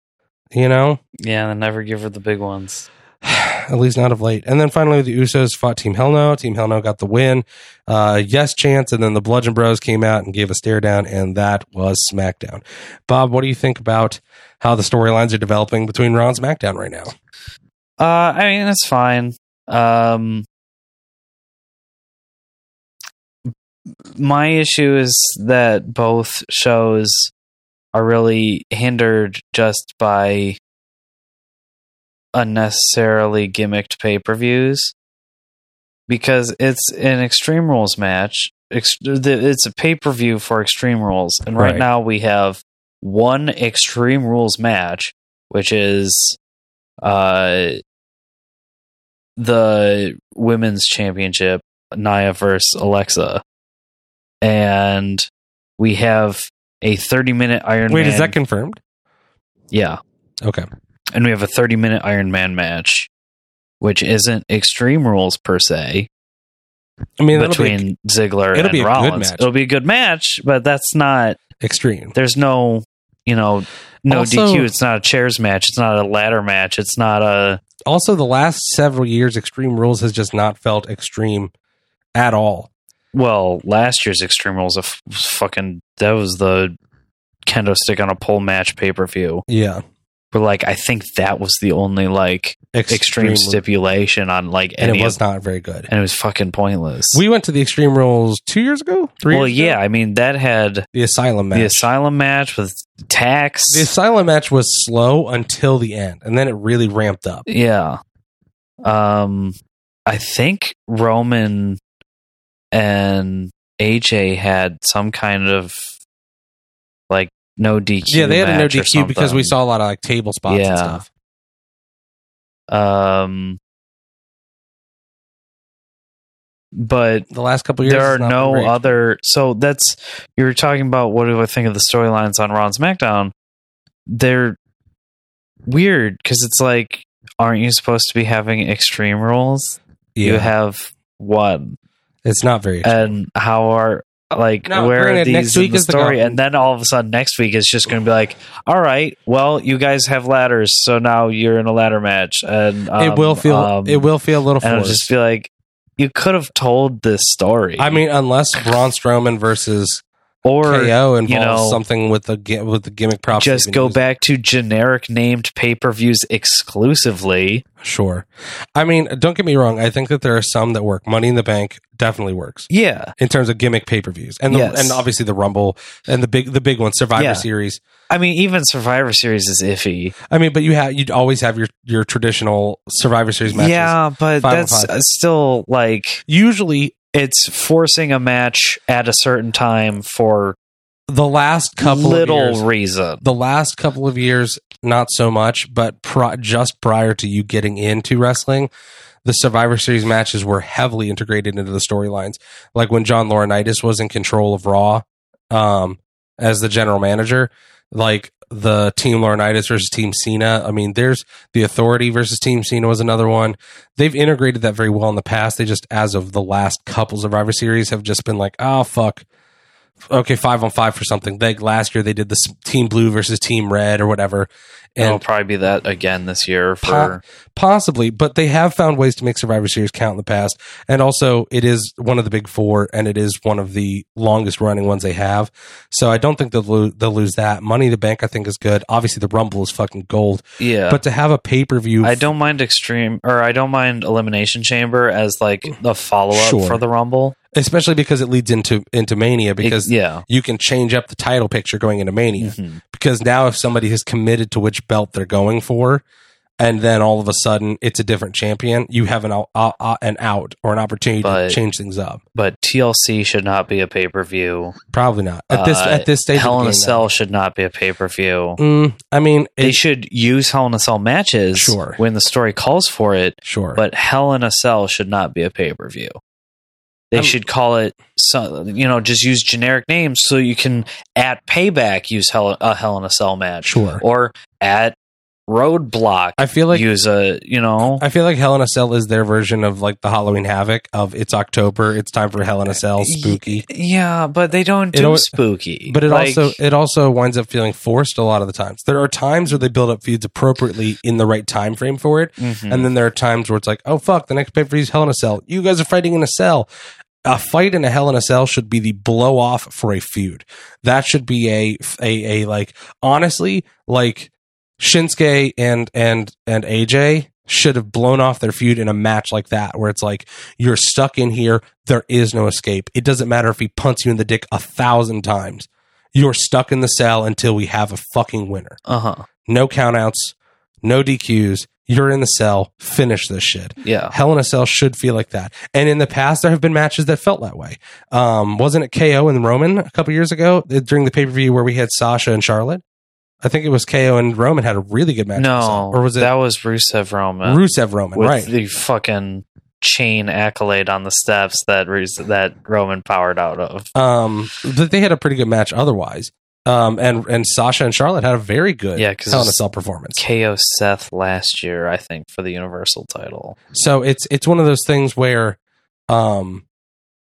you know, yeah, they never give her the big ones. at least not of late. And then finally, the Usos fought Team Hell No. Team Hell No got the win. Uh, yes, chance. And then the Bludgeon Bros came out and gave a stare down, and that was SmackDown. Bob, what do you think about how the storylines are developing between Raw and SmackDown right now? Uh, I mean, it's fine. Um, my issue is that both shows are really hindered just by unnecessarily gimmicked pay per views because it's an Extreme Rules match. It's a pay per view for Extreme Rules, and right, Right. now we have one Extreme Rules match, which is uh the women's championship, Nia versus Alexa, and we have a thirty minute Iron Man. Wait, Man. is that confirmed? yeah, Okay. and we have a 30 minute Iron Man match, which isn't Extreme Rules per se, I mean, between Ziggler it'll and be a good Rollins. match. It'll be a good match, but that's not. extreme. There's no, you know, no Also- DQ. It's not a chairs match. It's not a ladder match. It's not a. Also, the last several years, Extreme Rules has just not felt extreme at all. Well, last year's Extreme Rules uh, was fucking that was the kendo stick on a pole match pay per view. Yeah. But like, I think that was the only like extreme, stipulation on like and it was of, not very good. and it was fucking pointless. We went to the Extreme Rules two years ago, three. well, years ago? yeah, I mean that had the Asylum match. the asylum match with tax. The Asylum match was slow until the end, and then it really ramped up. yeah, um, I think Roman and AJ had some kind of like no DQ. Yeah, they had a no DQ because we saw a lot of like table spots Yeah. and stuff. Um, but The last couple years, there are it's not been no other. So that's you were talking about. What do I think of the storylines on Raw and SmackDown? They're weird because it's like, aren't you supposed to be having extreme rules? Yeah, You have one, it's not very. and how are like Now, where are granted, these in the the story? gauntlet. and then all of a sudden next week it's just going to be like, all right, well, you guys have ladders, so now you're in a ladder match, and um, it will feel. um, it will feel a little and forced. just be like, you could have told this story. I mean, unless Braun Strowman versus or KO involves you know, something with the with the gimmick props. just go using. back to generic named pay per views exclusively. Sure. I mean, don't get me wrong. I think that there are some that work. Money in the Bank definitely works Yeah, in terms of gimmick pay per views, and the, Yes. and obviously the Rumble and the big the big one Survivor Yeah. Series. I mean, even Survivor Series is iffy. I mean, but you have you'd always have your your traditional Survivor Series matches. Yeah, but that's five. still like Usually, it's forcing a match at a certain time for the last couple little of years, reason. the last couple of years, not so much, but pri- just prior to you getting into wrestling, the Survivor Series matches were heavily integrated into the storylines. Like when John Laurinaitis was in control of Raw um, as the general manager, like the Team Laurinaitis versus Team Cena. I mean, there's the Authority versus Team Cena was another one. They've integrated that very well in the past. They just, as of the last couple Survivor Series, have just been like, oh, fuck okay, five on five for something. Like last year, they did this Team Blue versus Team Red or whatever, And It'll probably be that again this year Po- for possibly, but they have found ways to make Survivor Series count in the past. And also, it is one of the big four, and it is one of the longest running ones they have. So I don't think they'll lo- they'll lose that. Money in the Bank, I think, is good. Obviously, the Rumble is fucking gold, yeah. but to have a pay per view, I don't mind extreme or I don't mind elimination chamber as like mm. the follow up Sure. for the Rumble especially because it leads into into Mania, because yeah. you can change up the title picture going into Mania. Mhm. because now if somebody has committed to which belt they're going for and then all of a sudden it's a different champion you have an out, uh, uh, an out or an opportunity But- to change things up But TLC should not be a pay per view. probably not at this Uh, at this stage Hell in a Cell should not be a pay per view. Mm, i mean They should use Hell in a Cell matches Sure. when the story calls for it, sure but Hell in a Cell should not be a pay per view. They I'm- should call it, so, you know, just use generic names so you can at Payback use Hell, a Hell in a Cell match, sure or at Roadblock i feel like use a, you know, I feel like Hell in a Cell is their version of like the Halloween Havoc of it's October, it's time for Hell in a Cell, spooky. yeah, but they don't It do al- spooky. But it Like, also it also winds up feeling forced a lot of the times. There are times where they build up feuds appropriately in the right time frame for it, mhm. And then there are times where it's like, oh fuck, the next pay per view is Hell in a Cell. You guys are fighting in a cell. A fight in a Hell in a Cell should be the blow off for a feud. That should be a a a like honestly like Shinsuke and and and AJ should have blown off their feud in a match like that where it's like you're stuck in here there is no escape it doesn't matter if he punts you in the dick a thousand times you're stuck in the cell until we have a fucking winner uh-huh. no countouts, no DQs. You're in the cell. Finish this shit. Yeah. Hell in a Cell should feel like that. And in the past, there have been matches that felt that way. Um, wasn't it KO and Roman a couple years ago uh, during the pay per view where we had Sasha and Charlotte? I think it was KO and Roman had a really good match. in the cell. No, or was it that was Rusev Roman Rusev Roman? with Right. the fucking chain accolade on the steps that Rus- that Roman powered out of. Um, but they had a pretty good match otherwise. Um, and and Sasha and Charlotte had a very good Yeah, Hell in a Cell performance. KO Seth last year, I think, for the Universal title. So it's it's one of those things where, um,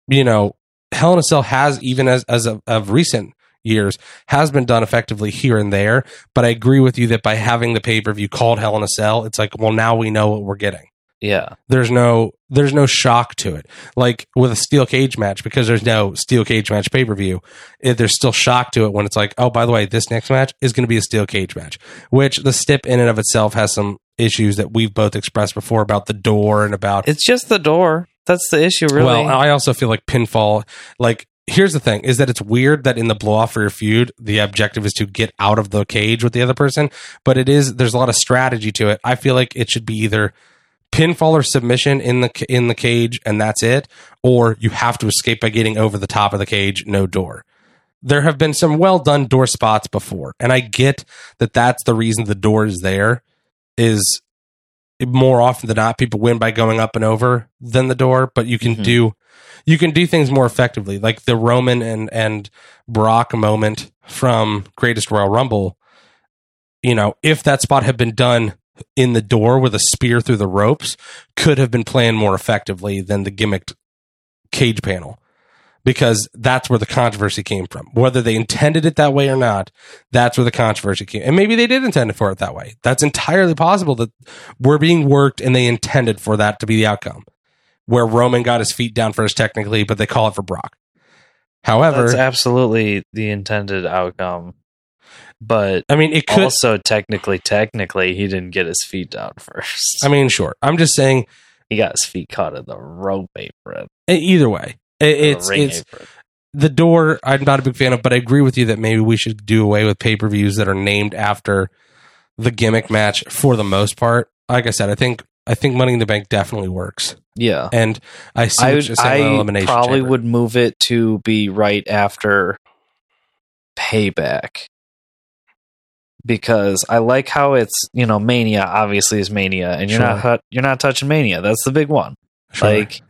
you know, Hell in a Cell has even as as of, of recent years has been done effectively here and there. But I agree with you that by having the pay per view called Hell in a Cell, it's like well now we know what we're getting. Yeah, There's no there's no shock to it. Like with a steel cage match because there's no steel cage match pay per view. Eh, there's still shock to it when it's like oh by the way this next match is going to be a steel cage match, which the stip in and of itself has some issues that we've both expressed before about the door and about it's just the door. That's the issue, really. well, I also feel like pinfall. Like, here's the thing: is that it's weird that in the blow off for your feud, the objective is to get out of the cage with the other person. But it is there's a lot of strategy to it. I feel like it should be either pinfall or submission in the in the cage, and that's it, or you have to escape by getting over the top of the cage, no door. There have been some well done door spots before, and I get that that's the reason the door is there. Is more often than not people win by going up and over than the door but you can Mhm. do you can do things more effectively like the roman and and brock moment from greatest royal rumble you know if that spot had been done in the door with a spear through the ropes could have been planned more effectively than the gimmicked cage panel because that's where the controversy came from. Whether they intended it that way or not, that's where the controversy came. And maybe they did intend it for it that way. That's entirely possible that we're being worked and they intended for that to be the outcome. Where Roman got his feet down first, technically, but they call it for Brock. However, That's absolutely the intended outcome. But I mean, it could. also technically, technically, he didn't get his feet down first. I mean, sure. I'm just saying. he got his feet caught in the rope apron. Either way, it, or the it's it's apron. the door. I'm not a big fan of, but I agree with you that maybe we should do away with pay per views that are named after the gimmick match for the most part. Like I said, I think I think Money in the Bank definitely works, Yeah. and I see I, what would, you're saying I elimination. probably Chamber. would move it to be right after payback because I like how it's you know mania obviously is mania and you're not Sure. hu- you're not touching mania that's the big one Sure. like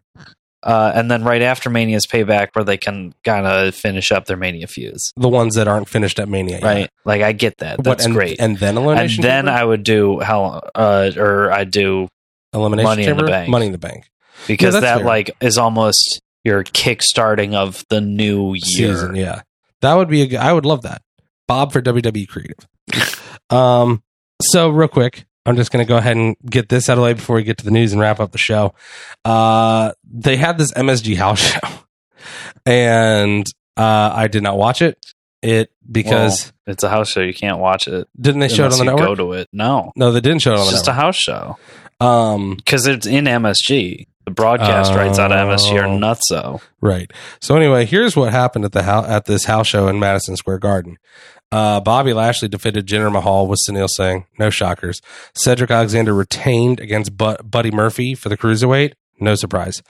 uh, and then right after mania is payback where they can kind of finish up their mania feuds the ones that aren't finished at Mania, yet. right like I get that What, that's and, great And then and elimination. then Chamber? I would do hell uh, or I do elimination Money in the Bank. Money in the Bank because that's that fair. like is almost your kick starting of the new year season. Yeah, that would be a. I would love that. Bob for WWE Creative. um. So real quick, I'm just going to go ahead and get this out of the way before we get to the news and wrap up the show. Uh, they had this MSG house show, and uh, I did not watch it. It because It's a house show. You can't watch it. didn't they show it on the you network? Go to it. No, no, they didn't show it on it's the just a house show um, because it's in MSG. The broadcast rights out of MSG are Oh. nutso. Right. So anyway, here's what happened at the house at this house show in Madison Square Garden. Uh, Bobby Lashley defeated Jinder Mahal with Sunil Singh. No shockers. Cedric Alexander retained against Bu- Buddy Murphy for the cruiserweight. No surprise.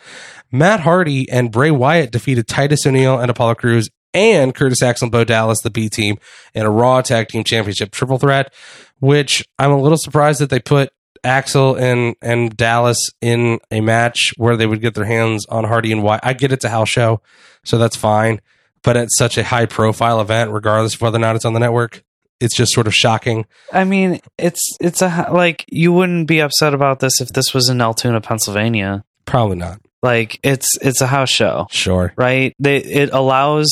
Matt Hardy and Bray Wyatt defeated Titus O'Neil and Apollo Crews and Curtis Axel and Bo Dallas, the B team, in a Raw Tag Team Championship triple threat. Which I'm a little surprised that they put Axel and and Dallas in a match where they would get their hands on Hardy and Wyatt. I get it's a house show, so that's fine. But at such a high profile event, regardless of whether or not it's on the network. It's just sort of shocking. I mean, it's it's a like you wouldn't be upset about this if this was in Altoona, Pennsylvania. Probably not. Like it's it's a house show, Sure. right? They it allows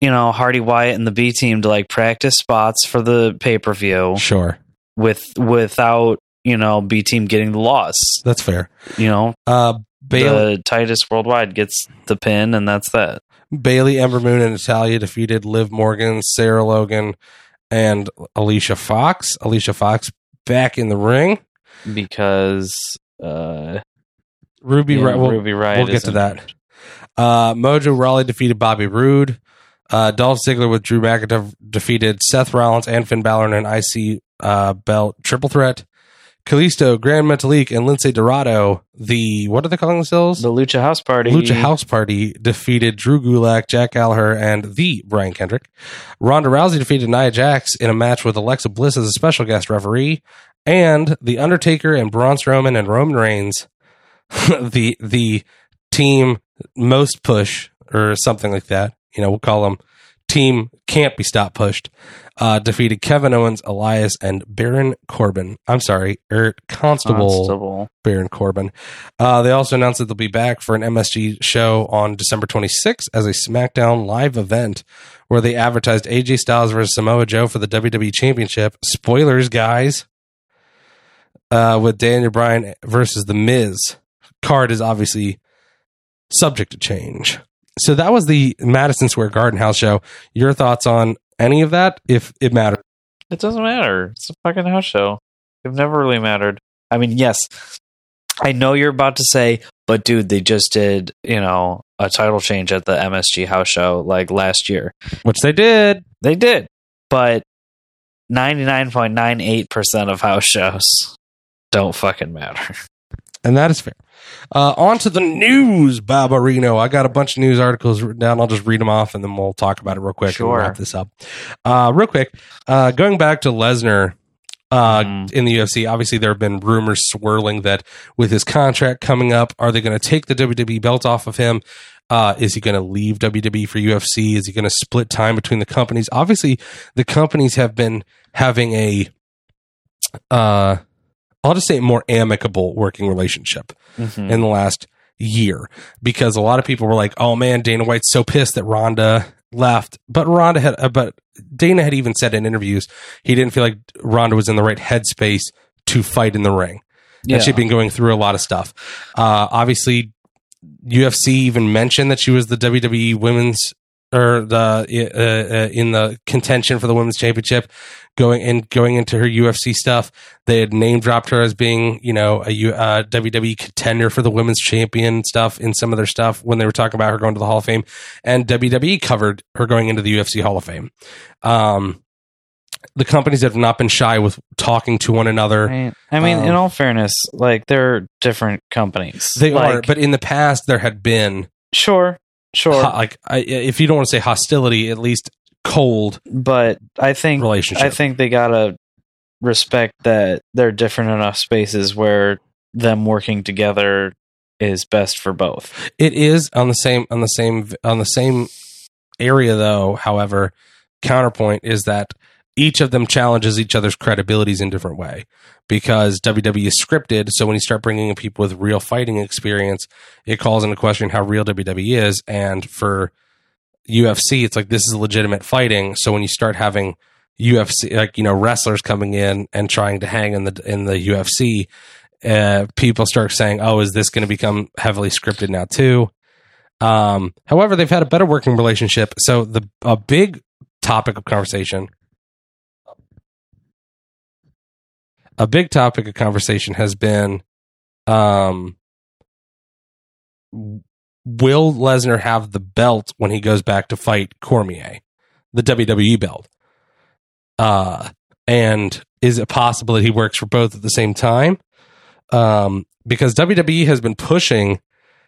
you know Hardy Wyatt and the B team to like practice spots for the pay per view Sure. with without you know B team getting the loss. That's fair. You know, Uh, Bailey, the Titus Worldwide gets the pin, and that's that. Bayley, Ember Moon, and Natalya defeated Liv Morgan, Sarah Logan, and Alicia Fox. Alicia Fox back in the ring. Because uh, Ruby, yeah, we'll, Ruby Riot. we'll get to that. Uh, Mojo Rawley defeated Bobby Roode. Uh, Dolph Ziggler with Drew McIntyre defeated Seth Rollins and Finn Balor in an IC uh, belt triple threat. Kalisto, Grand Metalik, and Lince Dorado, the what are they calling themselves? The Lucha House Party. Lucha House Party defeated Drew Gulak, Jack Gallagher, and the Brian Kendrick. Ronda Rousey defeated Nia Jax in a match with Alexa Bliss as a special guest referee, and The Undertaker and Braun Strowman and Roman Reigns, the the team most push or something like that. You know, we'll call them team can't be stop pushed. Uh, defeated Kevin Owens, Elias, and Baron Corbin. I'm sorry, er, Constable. Constable. Baron Corbin. Uh, they also announced that they'll be back for an MSG show on December 26th as a SmackDown live event where they advertised AJ Styles versus Samoa Joe for the WWE Championship. Spoilers, guys. Uh, with Daniel Bryan versus The Miz. Card is obviously subject to change. So that was the Madison Square Garden House show. Your thoughts on any of that, if it matters? It doesn't matter. It's a fucking house show. They've never really mattered. I mean, yes, I know you're about to say, but dude, they just did, you know, a title change at the MSG house show like last year. Which they did. They did, but 99.98% of house shows don't fucking matter. And that is fair. Uh, on to the news, Barbarino. I got a bunch of news articles written down. I'll just read them off and then we'll talk about it real quick Sure. and wrap this up. Uh, real quick, uh, going back to Lesnar uh, Mhm. in the UFC, obviously there have been rumors swirling that with his contract coming up, are they going to take the WWE belt off of him? Uh, is he going to leave WWE for UFC? Is he going to split time between the companies? Obviously, the companies have been having a, uh, I'll just say more amicable working relationship Mhm. in the last year because a lot of people were like, "Oh man, Dana White's so pissed that Ronda left," but Ronda had, uh, but Dana had even said in interviews he didn't feel like Ronda was in the right headspace to fight in the ring. Yeah. And she'd been going through a lot of stuff. Uh, obviously, UFC even mentioned that she was the WWE Women's or the uh, uh, in the contention for the women's championship going and going into her UFC stuff. They had name dropped her as being, you know, a uh, WWE contender for the women's champion stuff in some of their stuff when they were talking about her going to the Hall of Fame, and WWE covered her going into the UFC Hall of Fame. Um, the companies have not been shy with talking to one another. Right. I mean, in Um, all fairness, like they're different companies. They are, but in the past there had been sure, sure. ho- like I, if you don't want to say hostility, at least cold but I think relationship. I think they gotta respect that they're different enough spaces where them working together is best for both. It is on the same on the same on the same area though. However, counterpoint is that each of them challenges each other's credibilities in different way because WWE is scripted. So when you start bringing in people with real fighting experience, it calls into question how real WWE is. And for UFC, it's like this is legitimate fighting. So when you start having UFC, like you know, wrestlers coming in and trying to hang in the in the UFC, uh, people start saying, "Oh, is this going to become heavily scripted now too?" Um, however, they've had a better working relationship. So the a big topic of conversation, a big topic of conversation has been, um, will Lesnar have the belt when he goes back to fight Cormier, the WWE belt? Uh, and is it possible that he works for both at the same time? Um, because WWE has been pushing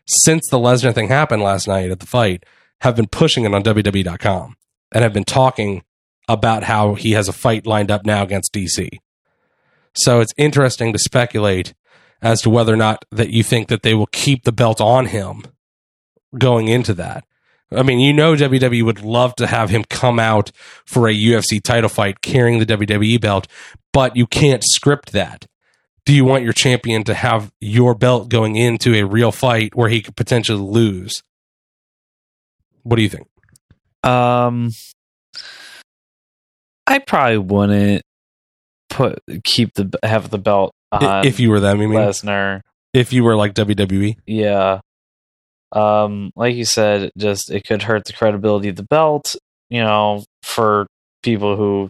since the Lesnar thing happened last night at the fight, have been pushing it on WWE.com and have been talking about how he has a fight lined up now against DC. So it's interesting to speculate as to whether or not that you think that they will keep the belt on him going into that. I mean, you know, WWE would love to have him come out for a UFC title fight carrying the WWE belt, but you can't script that. Do you want your champion to have your belt going into a real fight where he could potentially lose? What do you think? Um, I probably wouldn't put keep the have the belt on if you were them, you mean? Lesnar. If you were like? WWE? Yeah. Um, like you said, just it could hurt the credibility of the belt, you know, for people who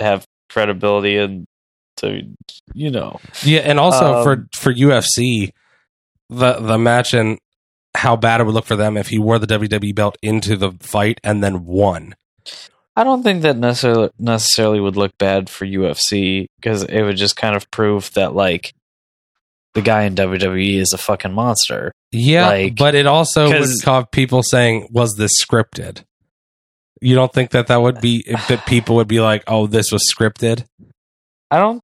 have credibility and to you know. Yeah, and also Um, for for UFC, the the match and how bad it would look for them if he wore the WWE belt into the fight and then won. I don't think that necessarily necessarily would look bad for UFC because it would just kind of prove that like the guy in WWE is a fucking monster. Yeah, Like, but it also would 'cause- cause people saying, "Was this scripted?" You don't think that that would be that people would be like, "Oh, this was scripted"? I don't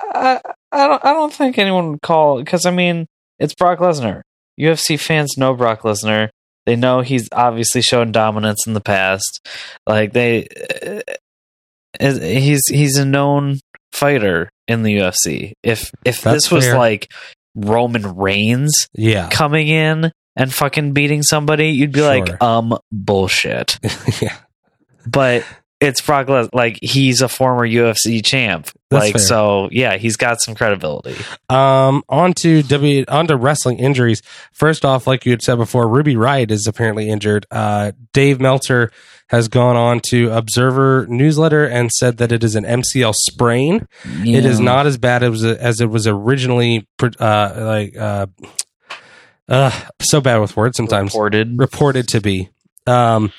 I, I don't I don't think anyone would call because I mean it's Brock Lesnar. UFC fans know Brock Lesnar. They know he's obviously shown dominance in the past. Like they, uh, he's he's a known fighter in the UFC. If if That's this was fair. like Roman Reigns Yeah, coming in and fucking beating somebody, you'd be Sure. like, um, bullshit. yeah. But it's Brock Lesnar. Like he's a former UFC champ. That's like fair. so, yeah, he's got some credibility. Um, on to W, on to wrestling injuries. First off, like you had said before, Ruby Riot is apparently injured. Uh, Dave Meltzer has gone on to Observer newsletter and said that it is an MCL sprain. It is not as bad as as it was originally. Uh, like, uh, uh, so bad with words sometimes. reported. reported to be. Um,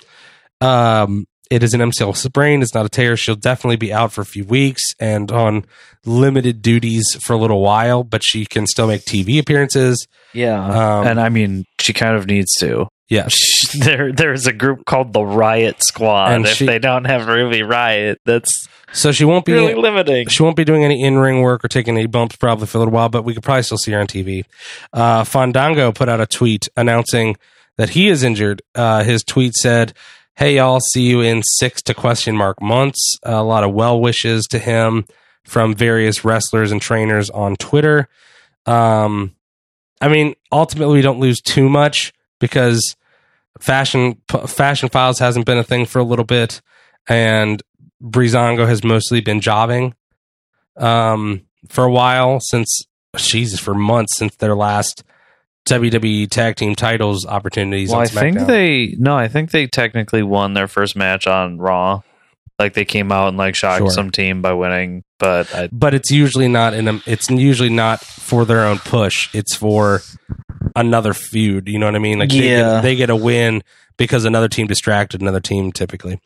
um, it is an MCL sprain. It's not a tear. She'll definitely be out for a few weeks and on limited duties for a little while, but she can still make TV appearances. Yeah, Um, and I mean, she kind of needs to. Yes. There, there's a group called the Riot Squad. And if she- they don't have Ruby Riot, that's So she won't be really limiting. she won't be doing any in ring work or taking any bumps probably for a little while, but we could probably still see her on TV. Uh, Fandango put out a tweet announcing that he is injured. Uh, his tweet said, "Hey y'all, see you in six to question mark months." a lot of well wishes to him from various wrestlers and trainers on Twitter. Um, I mean, ultimately, we don't lose too much because fashion fashion files hasn't been a thing for a little bit, and Breezango has mostly been jobbing um, for a while since Jesus for months since their last WWE tag team titles opportunities. Well, I think they no, I think they technically won their first match on Raw. Like they came out and like shocked Sure. some team by winning, but I, but it's usually not in a, it's usually not for their own push. It's for another feud. You know what I mean? Like they, get, they get a win because another team distracted another team typically.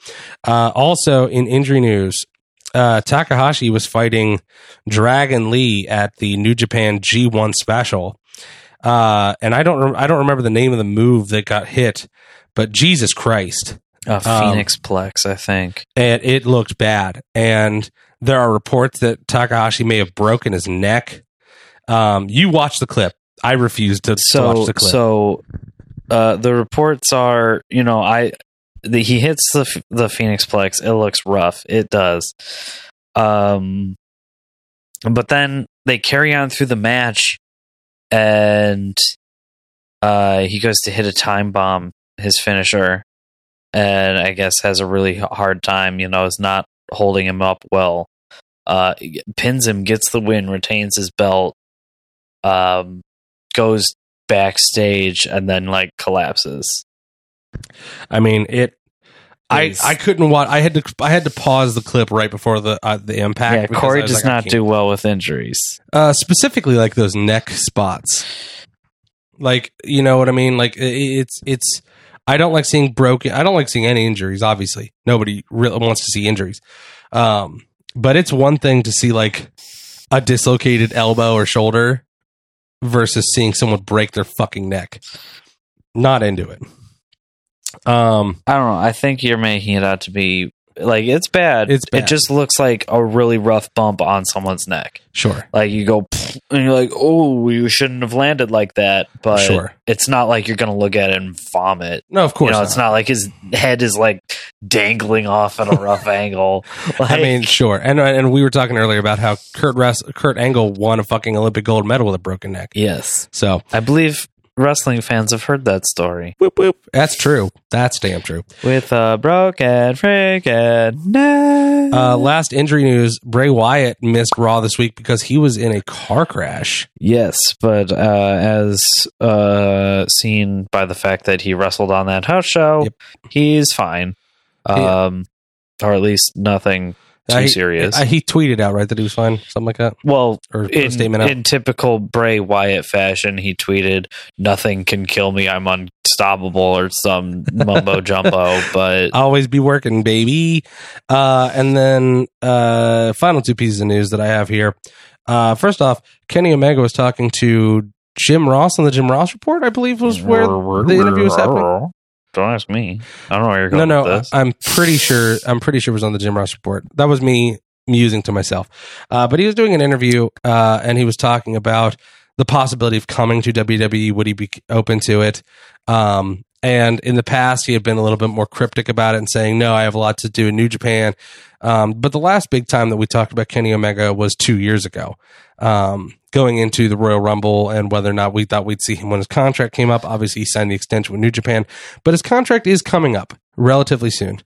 Uh, also in injury news, uh, Takahashi was fighting Dragon Lee at the New Japan G1 special. Uh, and I don't, rem- I don't remember the name of the move that got hit, but Jesus Christ uh, Phoenix Plex, I think. and it looked bad. And there are reports that Takahashi may have broken his neck. Um, you watch the clip. I refuse to, to watch the clip. so uh, the reports are, you know, I the, he hits the the Phoenix Plex. It looks rough. It does. Um, but then they carry on through the match, and uh, he goes to hit a time bomb, his finisher, and I guess has a really hard time. You know, is not holding him up well. Uh, pins him, gets the win, retains his belt. Um, goes backstage and then like collapses. I mean, it. I, I couldn't watch. I had to I had to pause the clip right before the uh, the impact. yeah, Corey does like, not do well with injuries. uh, specifically like those neck spots. Like you know what I mean? Like it's it's. I don't like seeing broken. I don't like seeing any injuries. Obviously, nobody really wants to see injuries. Um, but it's one thing to see like a dislocated elbow or shoulder versus seeing someone break their fucking neck. Not into it. Um, I don't know. I think you're making it out to be like it's bad. It's bad. It just looks like a really rough bump on someone's neck. sure, Like you go and you're like, "Oh, you shouldn't have landed like that." But Sure. it's not like you're gonna look at it and vomit. no, of course. you know, it's not like his head is like dangling off at a rough angle. Like, I mean, sure, and and we were talking earlier about how Kurt Res- Kurt Angle won a fucking Olympic gold medal with a broken neck. yes, So I believe wrestling fans have heard that story. whoop whoop, that's true. That's damn true. with a broken freaking neck. Uh, last injury news: Bray Wyatt missed Raw this week because he was in a car crash. yes, but uh, as uh, seen by the fact that he wrestled on that house show, Yep. he's fine. Yeah. Um, or at least nothing too he, serious. uh, he tweeted out right that he was fine, something like that, well, or put a in, statement out. in typical Bray Wyatt fashion, he tweeted, "Nothing can kill me. I'm unstoppable," or some mumbo jumbo. But Always be working, baby. Uh, and then uh, final two pieces of news that I have here. Uh, first off, Kenny Omega was talking to Jim Ross on the Jim Ross Report. I believe was where the interview was happening. Don't ask me. I don't know where you're going. No, no, with this. I'm pretty sure. I'm pretty sure it was on the Jim Ross report. That was me musing to myself. Uh, but he was doing an interview, uh, and he was talking about the possibility of coming to WWE. Would he be open to it? Um, and in the past, he had been a little bit more cryptic about it and saying, "No, I have a lot to do in New Japan." Um, but the last big time that we talked about Kenny Omega was two years ago, um, going into the Royal Rumble and whether or not we thought we'd see him when his contract came up. Obviously, he signed the extension with New Japan, but his contract is coming up relatively soon.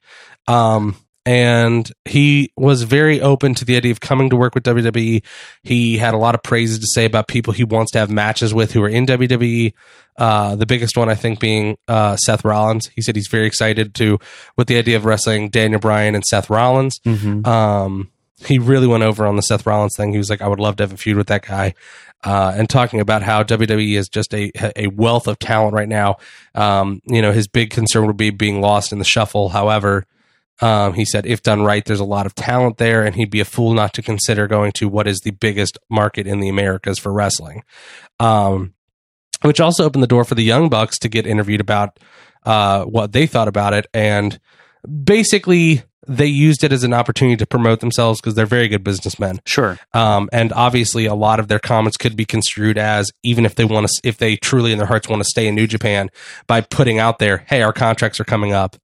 Um, and he was very open to the idea of coming to work with WWE. He had a lot of praises to say about people he wants to have matches with who are in WWE. Uh, the biggest one, I think, being uh, Seth Rollins. He said he's very excited to with the idea of wrestling Daniel Bryan and Seth Rollins. Um, he really went over on the Seth Rollins thing. He was like, I would love to have a feud with that guy. Uh, and talking about how WWE is just a a wealth of talent right now. Um, you know, his big concern would be being lost in the shuffle. However, um, he said, if done right, there's a lot of talent there, and he'd be a fool not to consider going to what is the biggest market in the Americas for wrestling. Um, which also opened the door for the Young Bucks to get interviewed about uh, what they thought about it. And basically, they used it as an opportunity to promote themselves because they're very good businessmen. sure. Um, and obviously, a lot of their comments could be construed as even if they want to, if they truly in their hearts want to stay in New Japan, by putting out there, "Hey, our contracts are coming up,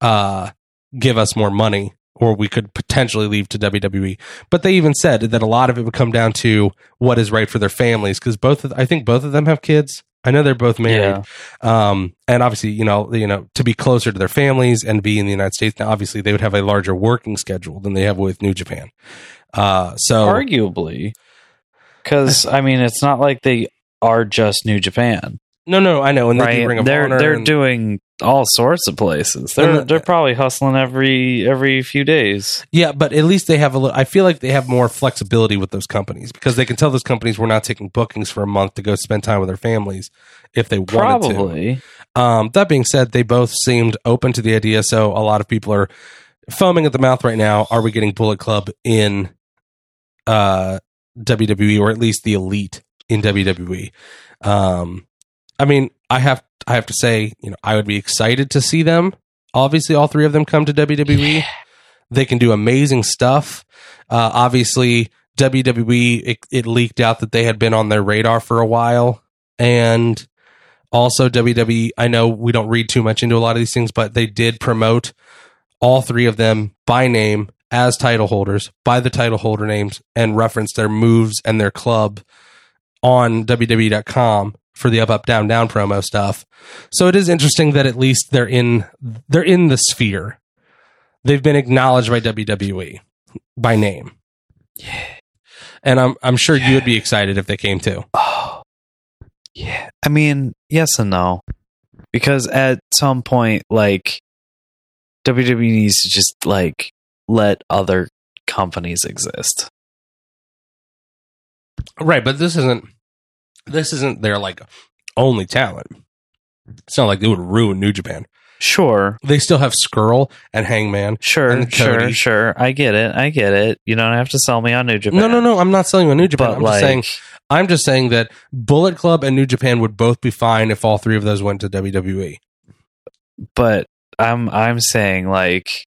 uh, give us more money, or we could potentially leave to WWE." But they even said that a lot of it would come down to what is right for their families because both, of, I think, both of them have kids. I know they're both married, um, and obviously, you know, you know, to be closer to their families and be in the United States. Now, obviously, they would have a larger working schedule than they have with New Japan. Uh, so Arguably, because I mean, it's not like they are just New Japan. No, no, I know. And they do right? Ring of They're Honor. they're and- doing all sorts of places. They're the- they're probably hustling every every few days. Yeah, but at least they have a little. I feel like they have more flexibility with those companies because they can tell those companies we're not taking bookings for a month to go spend time with their families if they wanted to. Probably. Um, that being said, they both seemed open to the idea, so a lot of people are foaming at the mouth right now. Are we getting Bullet Club in uh, WWE or at least the Elite in WWE? Um, I mean, I have I have to say, you know, I would be excited to see them. Obviously, all three of them come to WWE. They can do amazing stuff. Uh, obviously, WWE it, it leaked out that they had been on their radar for a while, and also WWE. I know we don't read too much into a lot of these things, but they did promote all three of them by name as title holders by the title holder names and reference their moves and their club on WWE.com for the up up down down promo stuff. So it is interesting that at least they're in they're in the sphere. They've been acknowledged by WWE by name. Yeah. And I'm I'm sure you would be excited if they came too. Oh, yeah. I mean, yes and no, because at some point, like WWE needs to just like let other companies exist. Right, but this isn't this isn't their like only talent. It's not like they would ruin New Japan. Sure, They still have Scurll and Hangman. sure, And sure, sure. I get it. I get it. You don't have to sell me on New Japan. No, no, no. I'm not selling you on New Japan. But I'm like, just saying I'm just saying that Bullet Club and New Japan would both be fine if all three of those went to. WWE. but I'm I'm saying like,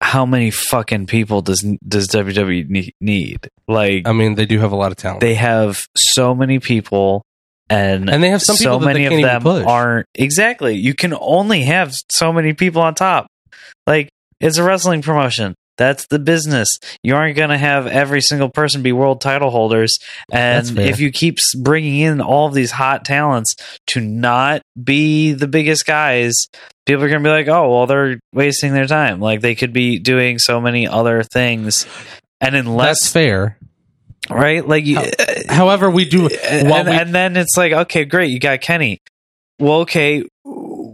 how many fucking people does does WWE need? Like, I mean, they do have a lot of talent. they have so many people and and they have some so many of them aren't exactly you can only have so many people on top like it's a wrestling promotion that's the business you aren't going to have every single person be world title holders and if you keep bringing in all of these hot talents to not be the biggest guys people are going to be like oh well they're wasting their time like they could be doing so many other things and That's unless fair. right like you, uh, However, we do. Uh, and, we- and then it's like, okay, great, you got Kenny. Well, okay,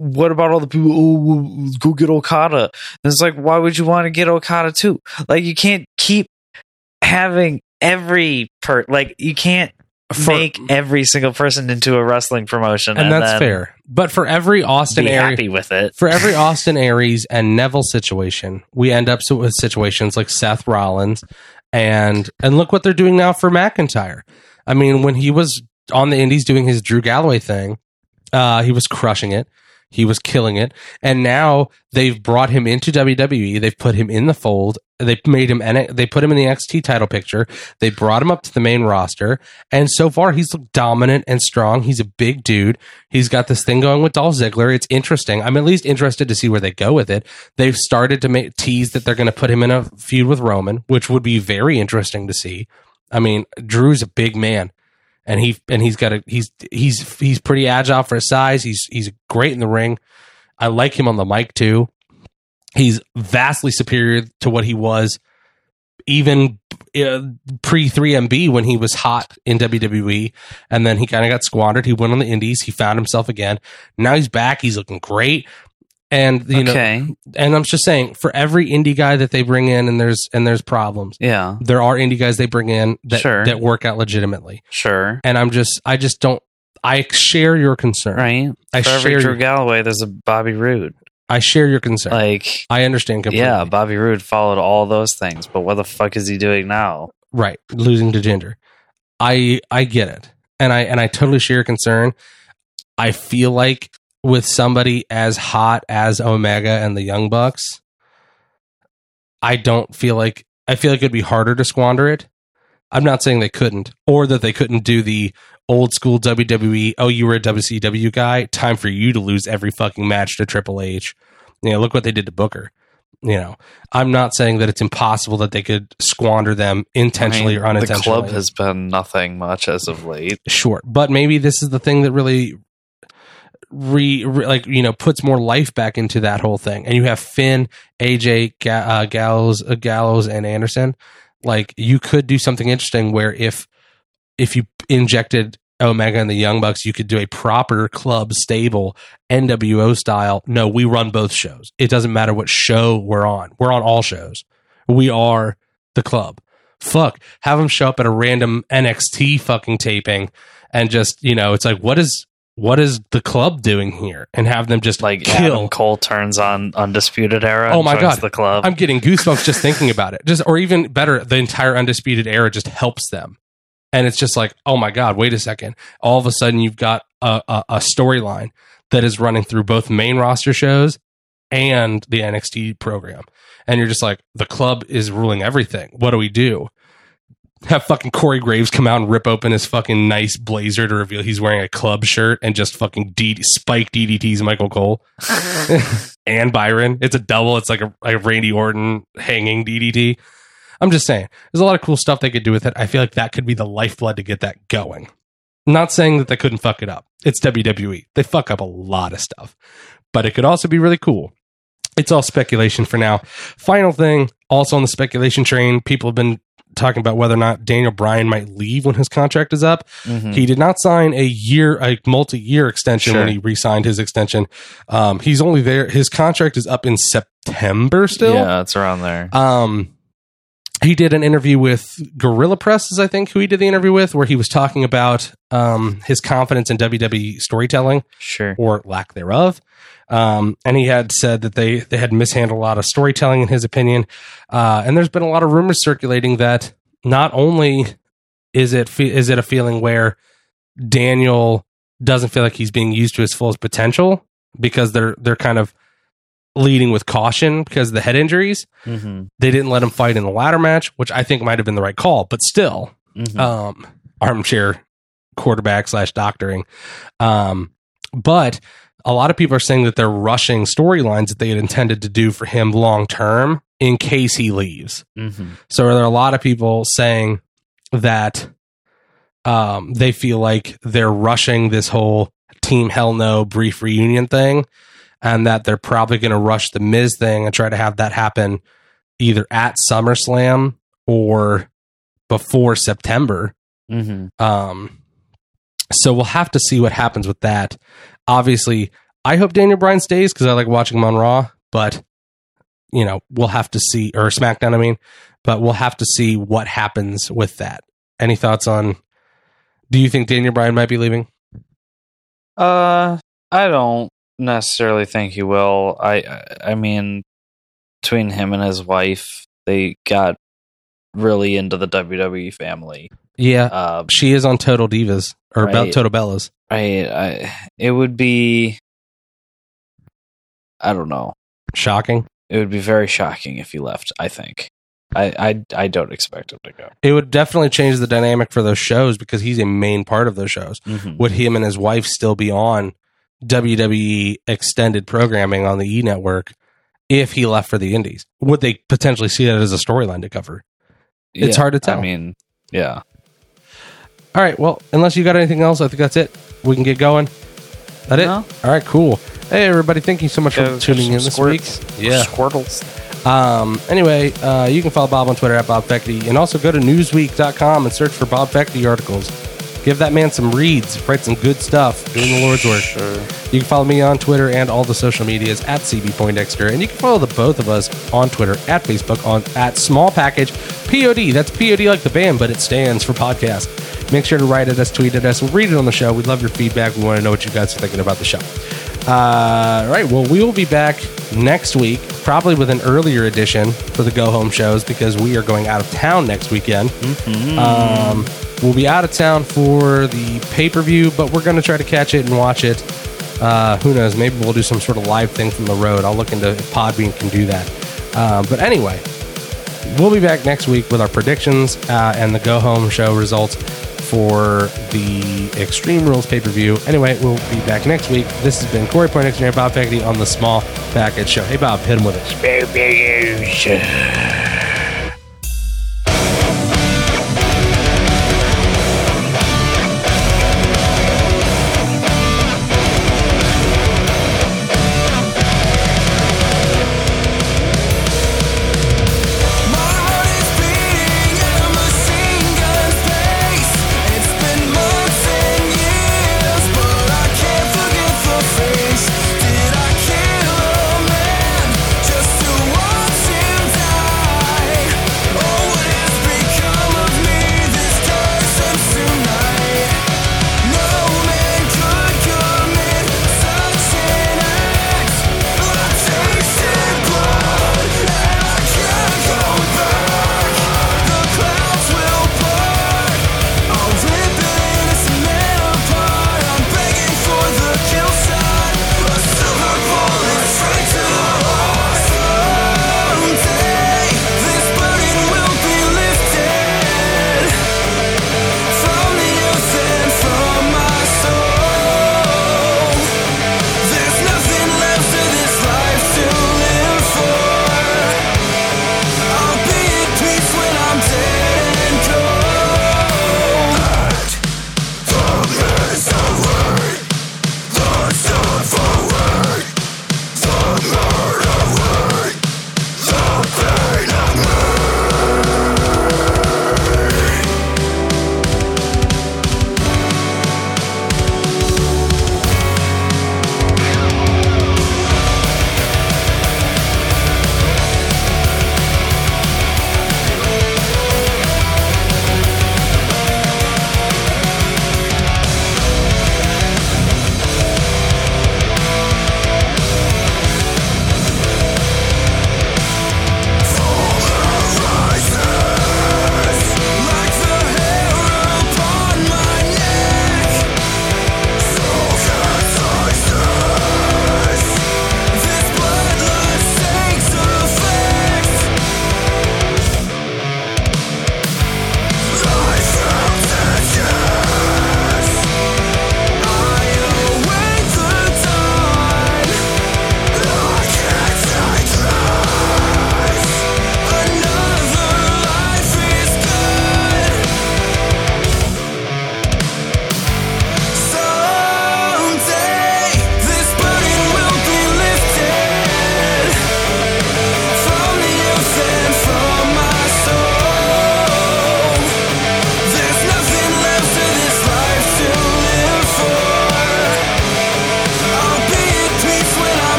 what about all the people? Oh, well, go get Okada. And it's like, why would you want to get Okada too? Like, you can't keep having every per like you can't For- make every single person into a wrestling promotion, and that's fair. But for every Austin Be area, happy with it. for every Austin Aries and Neville situation, we end up with situations like Seth Rollins and and look what they're doing now for McIntyre. I mean, when he was on the Indies doing his Drew Galloway thing, uh, he was crushing it. He was killing it, and now they've brought him into WWE. They've put him in the fold. They made him they put him in the NXT title picture. They brought him up to the main roster, and so far he's dominant and strong. He's a big dude. He's got this thing going with Dolph Ziggler. It's interesting. I'm at least interested to see where they go with it. They've started to make, tease that they're going to put him in a feud with Roman, which would be very interesting to see. I mean, Drew's a big man, and he and he's got a he's he's he's pretty agile for his size. He's he's great in the ring. I like him on the mic too. He's vastly superior to what he was even uh, pre 3MB when he was hot in WWE. And then he kind of got squandered. He went on the indies. He found himself again. Now he's back. He's looking great. And you know, and I'm just saying, for every indie guy that they bring in, and there's and there's problems, yeah, there are indie guys they bring in that Sure. that work out legitimately. sure, And I'm just, I just don't. I share your concern. right. I For share. every Drew Your, Galloway, there's a Bobby Roode. I share your concern. Like, I understand completely. yeah, Bobby Roode followed all those things, but what the fuck is he doing now? right losing to Jinder i i get it and i and i totally share your concern i feel like with somebody as hot as omega and the young bucks i don't feel like i feel like it'd be harder to squander it. I'm not saying they couldn't or that they couldn't do the old school wwe oh you were a wcw guy time for you to lose every fucking match to triple h. You know look what they did to booker. You know i'm not saying that it's impossible that they could squander them intentionally I mean, or unintentionally. The club has been nothing much as of late. sure but maybe this is the thing that really re, re like you know puts more life back into that whole thing and you have finn aj Ga- uh, gallows uh, gallows and anderson like you could do something interesting where if if you injected Omega and the Young Bucks, you could do a proper club stable NWO style. No, we run both shows. It doesn't matter what show we're on. We're on all shows. We are the club. Fuck, have them show up at a random NXT fucking taping and just, you know, it's like, what is what is the club doing here? And have them just Like kill. Adam Cole turns on Undisputed Era. Oh my God. the club. I'm getting goosebumps just thinking about it. Just or even better, the entire undisputed era just helps them. And it's just like, oh my God, wait a second. All of a sudden you've got a, a, a storyline that is running through both main roster shows and the NXT program. And you're just like, the club is ruling everything. What do we do? Have fucking Corey Graves come out and rip open his fucking nice blazer to reveal he's wearing a club shirt and just fucking D- spike DDT's Michael Cole and Byron. It's a double. It's like a, like a Randy Orton hanging DDT. I'm just saying, there's a lot of cool stuff they could do with it. I feel like that could be the lifeblood to get that going. Not saying that they couldn't fuck it up. It's WWE. They fuck up a lot of stuff, but it could also be really cool. It's all speculation for now. Final thing, also on the speculation train, people have been talking about whether or not Daniel Bryan might leave when his contract is up. Mhm. He did not sign a year, a multi-year extension Sure. when he re-signed his extension. Um, he's only there. His contract is up in September still. Yeah, it's around there. Um, he did an interview with Gorilla Press, is I think who he did the interview with, where he was talking about um, his confidence in WWE storytelling Sure. or lack thereof. Um, and he had said that they they had mishandled a lot of storytelling in his opinion. Uh, and there's been a lot of rumors circulating that not only is it fe- is it a feeling where Daniel doesn't feel like he's being used to his fullest potential because they're they're kind of leading with caution because of the head injuries. Mm-hmm. They didn't let him fight in the ladder match, which I think might have been the right call, but still, Mm-hmm. um, armchair quarterback slash doctoring. Um, but a lot of people are saying that they're rushing storylines that they had intended to do for him long term in case he leaves. mm-hmm. So there are a lot of people saying that um, they feel like they're rushing this whole Team Hell No brief reunion thing, and that they're probably going to rush the Miz thing and try to have that happen either at SummerSlam or before September. Mm-hmm. Um, so we'll have to see what happens with that. Obviously, I hope Daniel Bryan stays because I like watching him on Raw, but you know, we'll have to see or SmackDown, I mean, but we'll have to see what happens with that. Any thoughts on do you think Daniel Bryan might be leaving? Uh, I don't necessarily think he will. I, I, mean, between him and his wife, they got really into the WWE family. Yeah. Uh, She is on Total Divas or Right. Total Bellas. I, I, it would be, I don't know. Shocking. It would be very shocking if he left. I think. I, I, I don't expect him to go. It would definitely change the dynamic for those shows because he's a main part of those shows. Mm-hmm. would him and his wife still be on WWE extended programming on the E network if he left for the Indies? Would they potentially see that as a storyline to cover? It's hard to tell. I mean, yeah. All right, well, unless you got anything else, I think that's it. We can get going. That it? All right, cool. Hey everybody, thank you so much Go for tuning some in this squirts. week. Yeah. Squirtles. Um, anyway, uh, you can follow Bob on Twitter at Bob Fecty and also go to newsweek.com and search for Bob Fecty articles. Give that man some reads, write some good stuff, doing the Lord's work. Sure. You can follow me on Twitter and all the social medias at CB Poindexter, and you can follow the both of us on Twitter at Facebook on at Small Package POD. That's POD like the band, but it stands for podcast. Make sure to write at us, tweet at us, read it on the show. We'd love your feedback. We want to know what you guys are thinking about the show. Uh, all right, well, we will be back next week, probably with an earlier edition for the go home shows because we are going out of town next weekend. Um, we'll be out of town for the pay per view, but we're going to try to catch it and watch it. Uh, who knows? Maybe we'll do some sort of live thing from the road. I'll look into if Podbean can do that. Um, but anyway, we'll be back next week with our predictions uh, and the go home show results for the Extreme Rules pay per view. Anyway, we'll be back next week. This has been Corey Poindexter and Bob Peckety on the Small Package Show. Hey, Bob, hit him with it.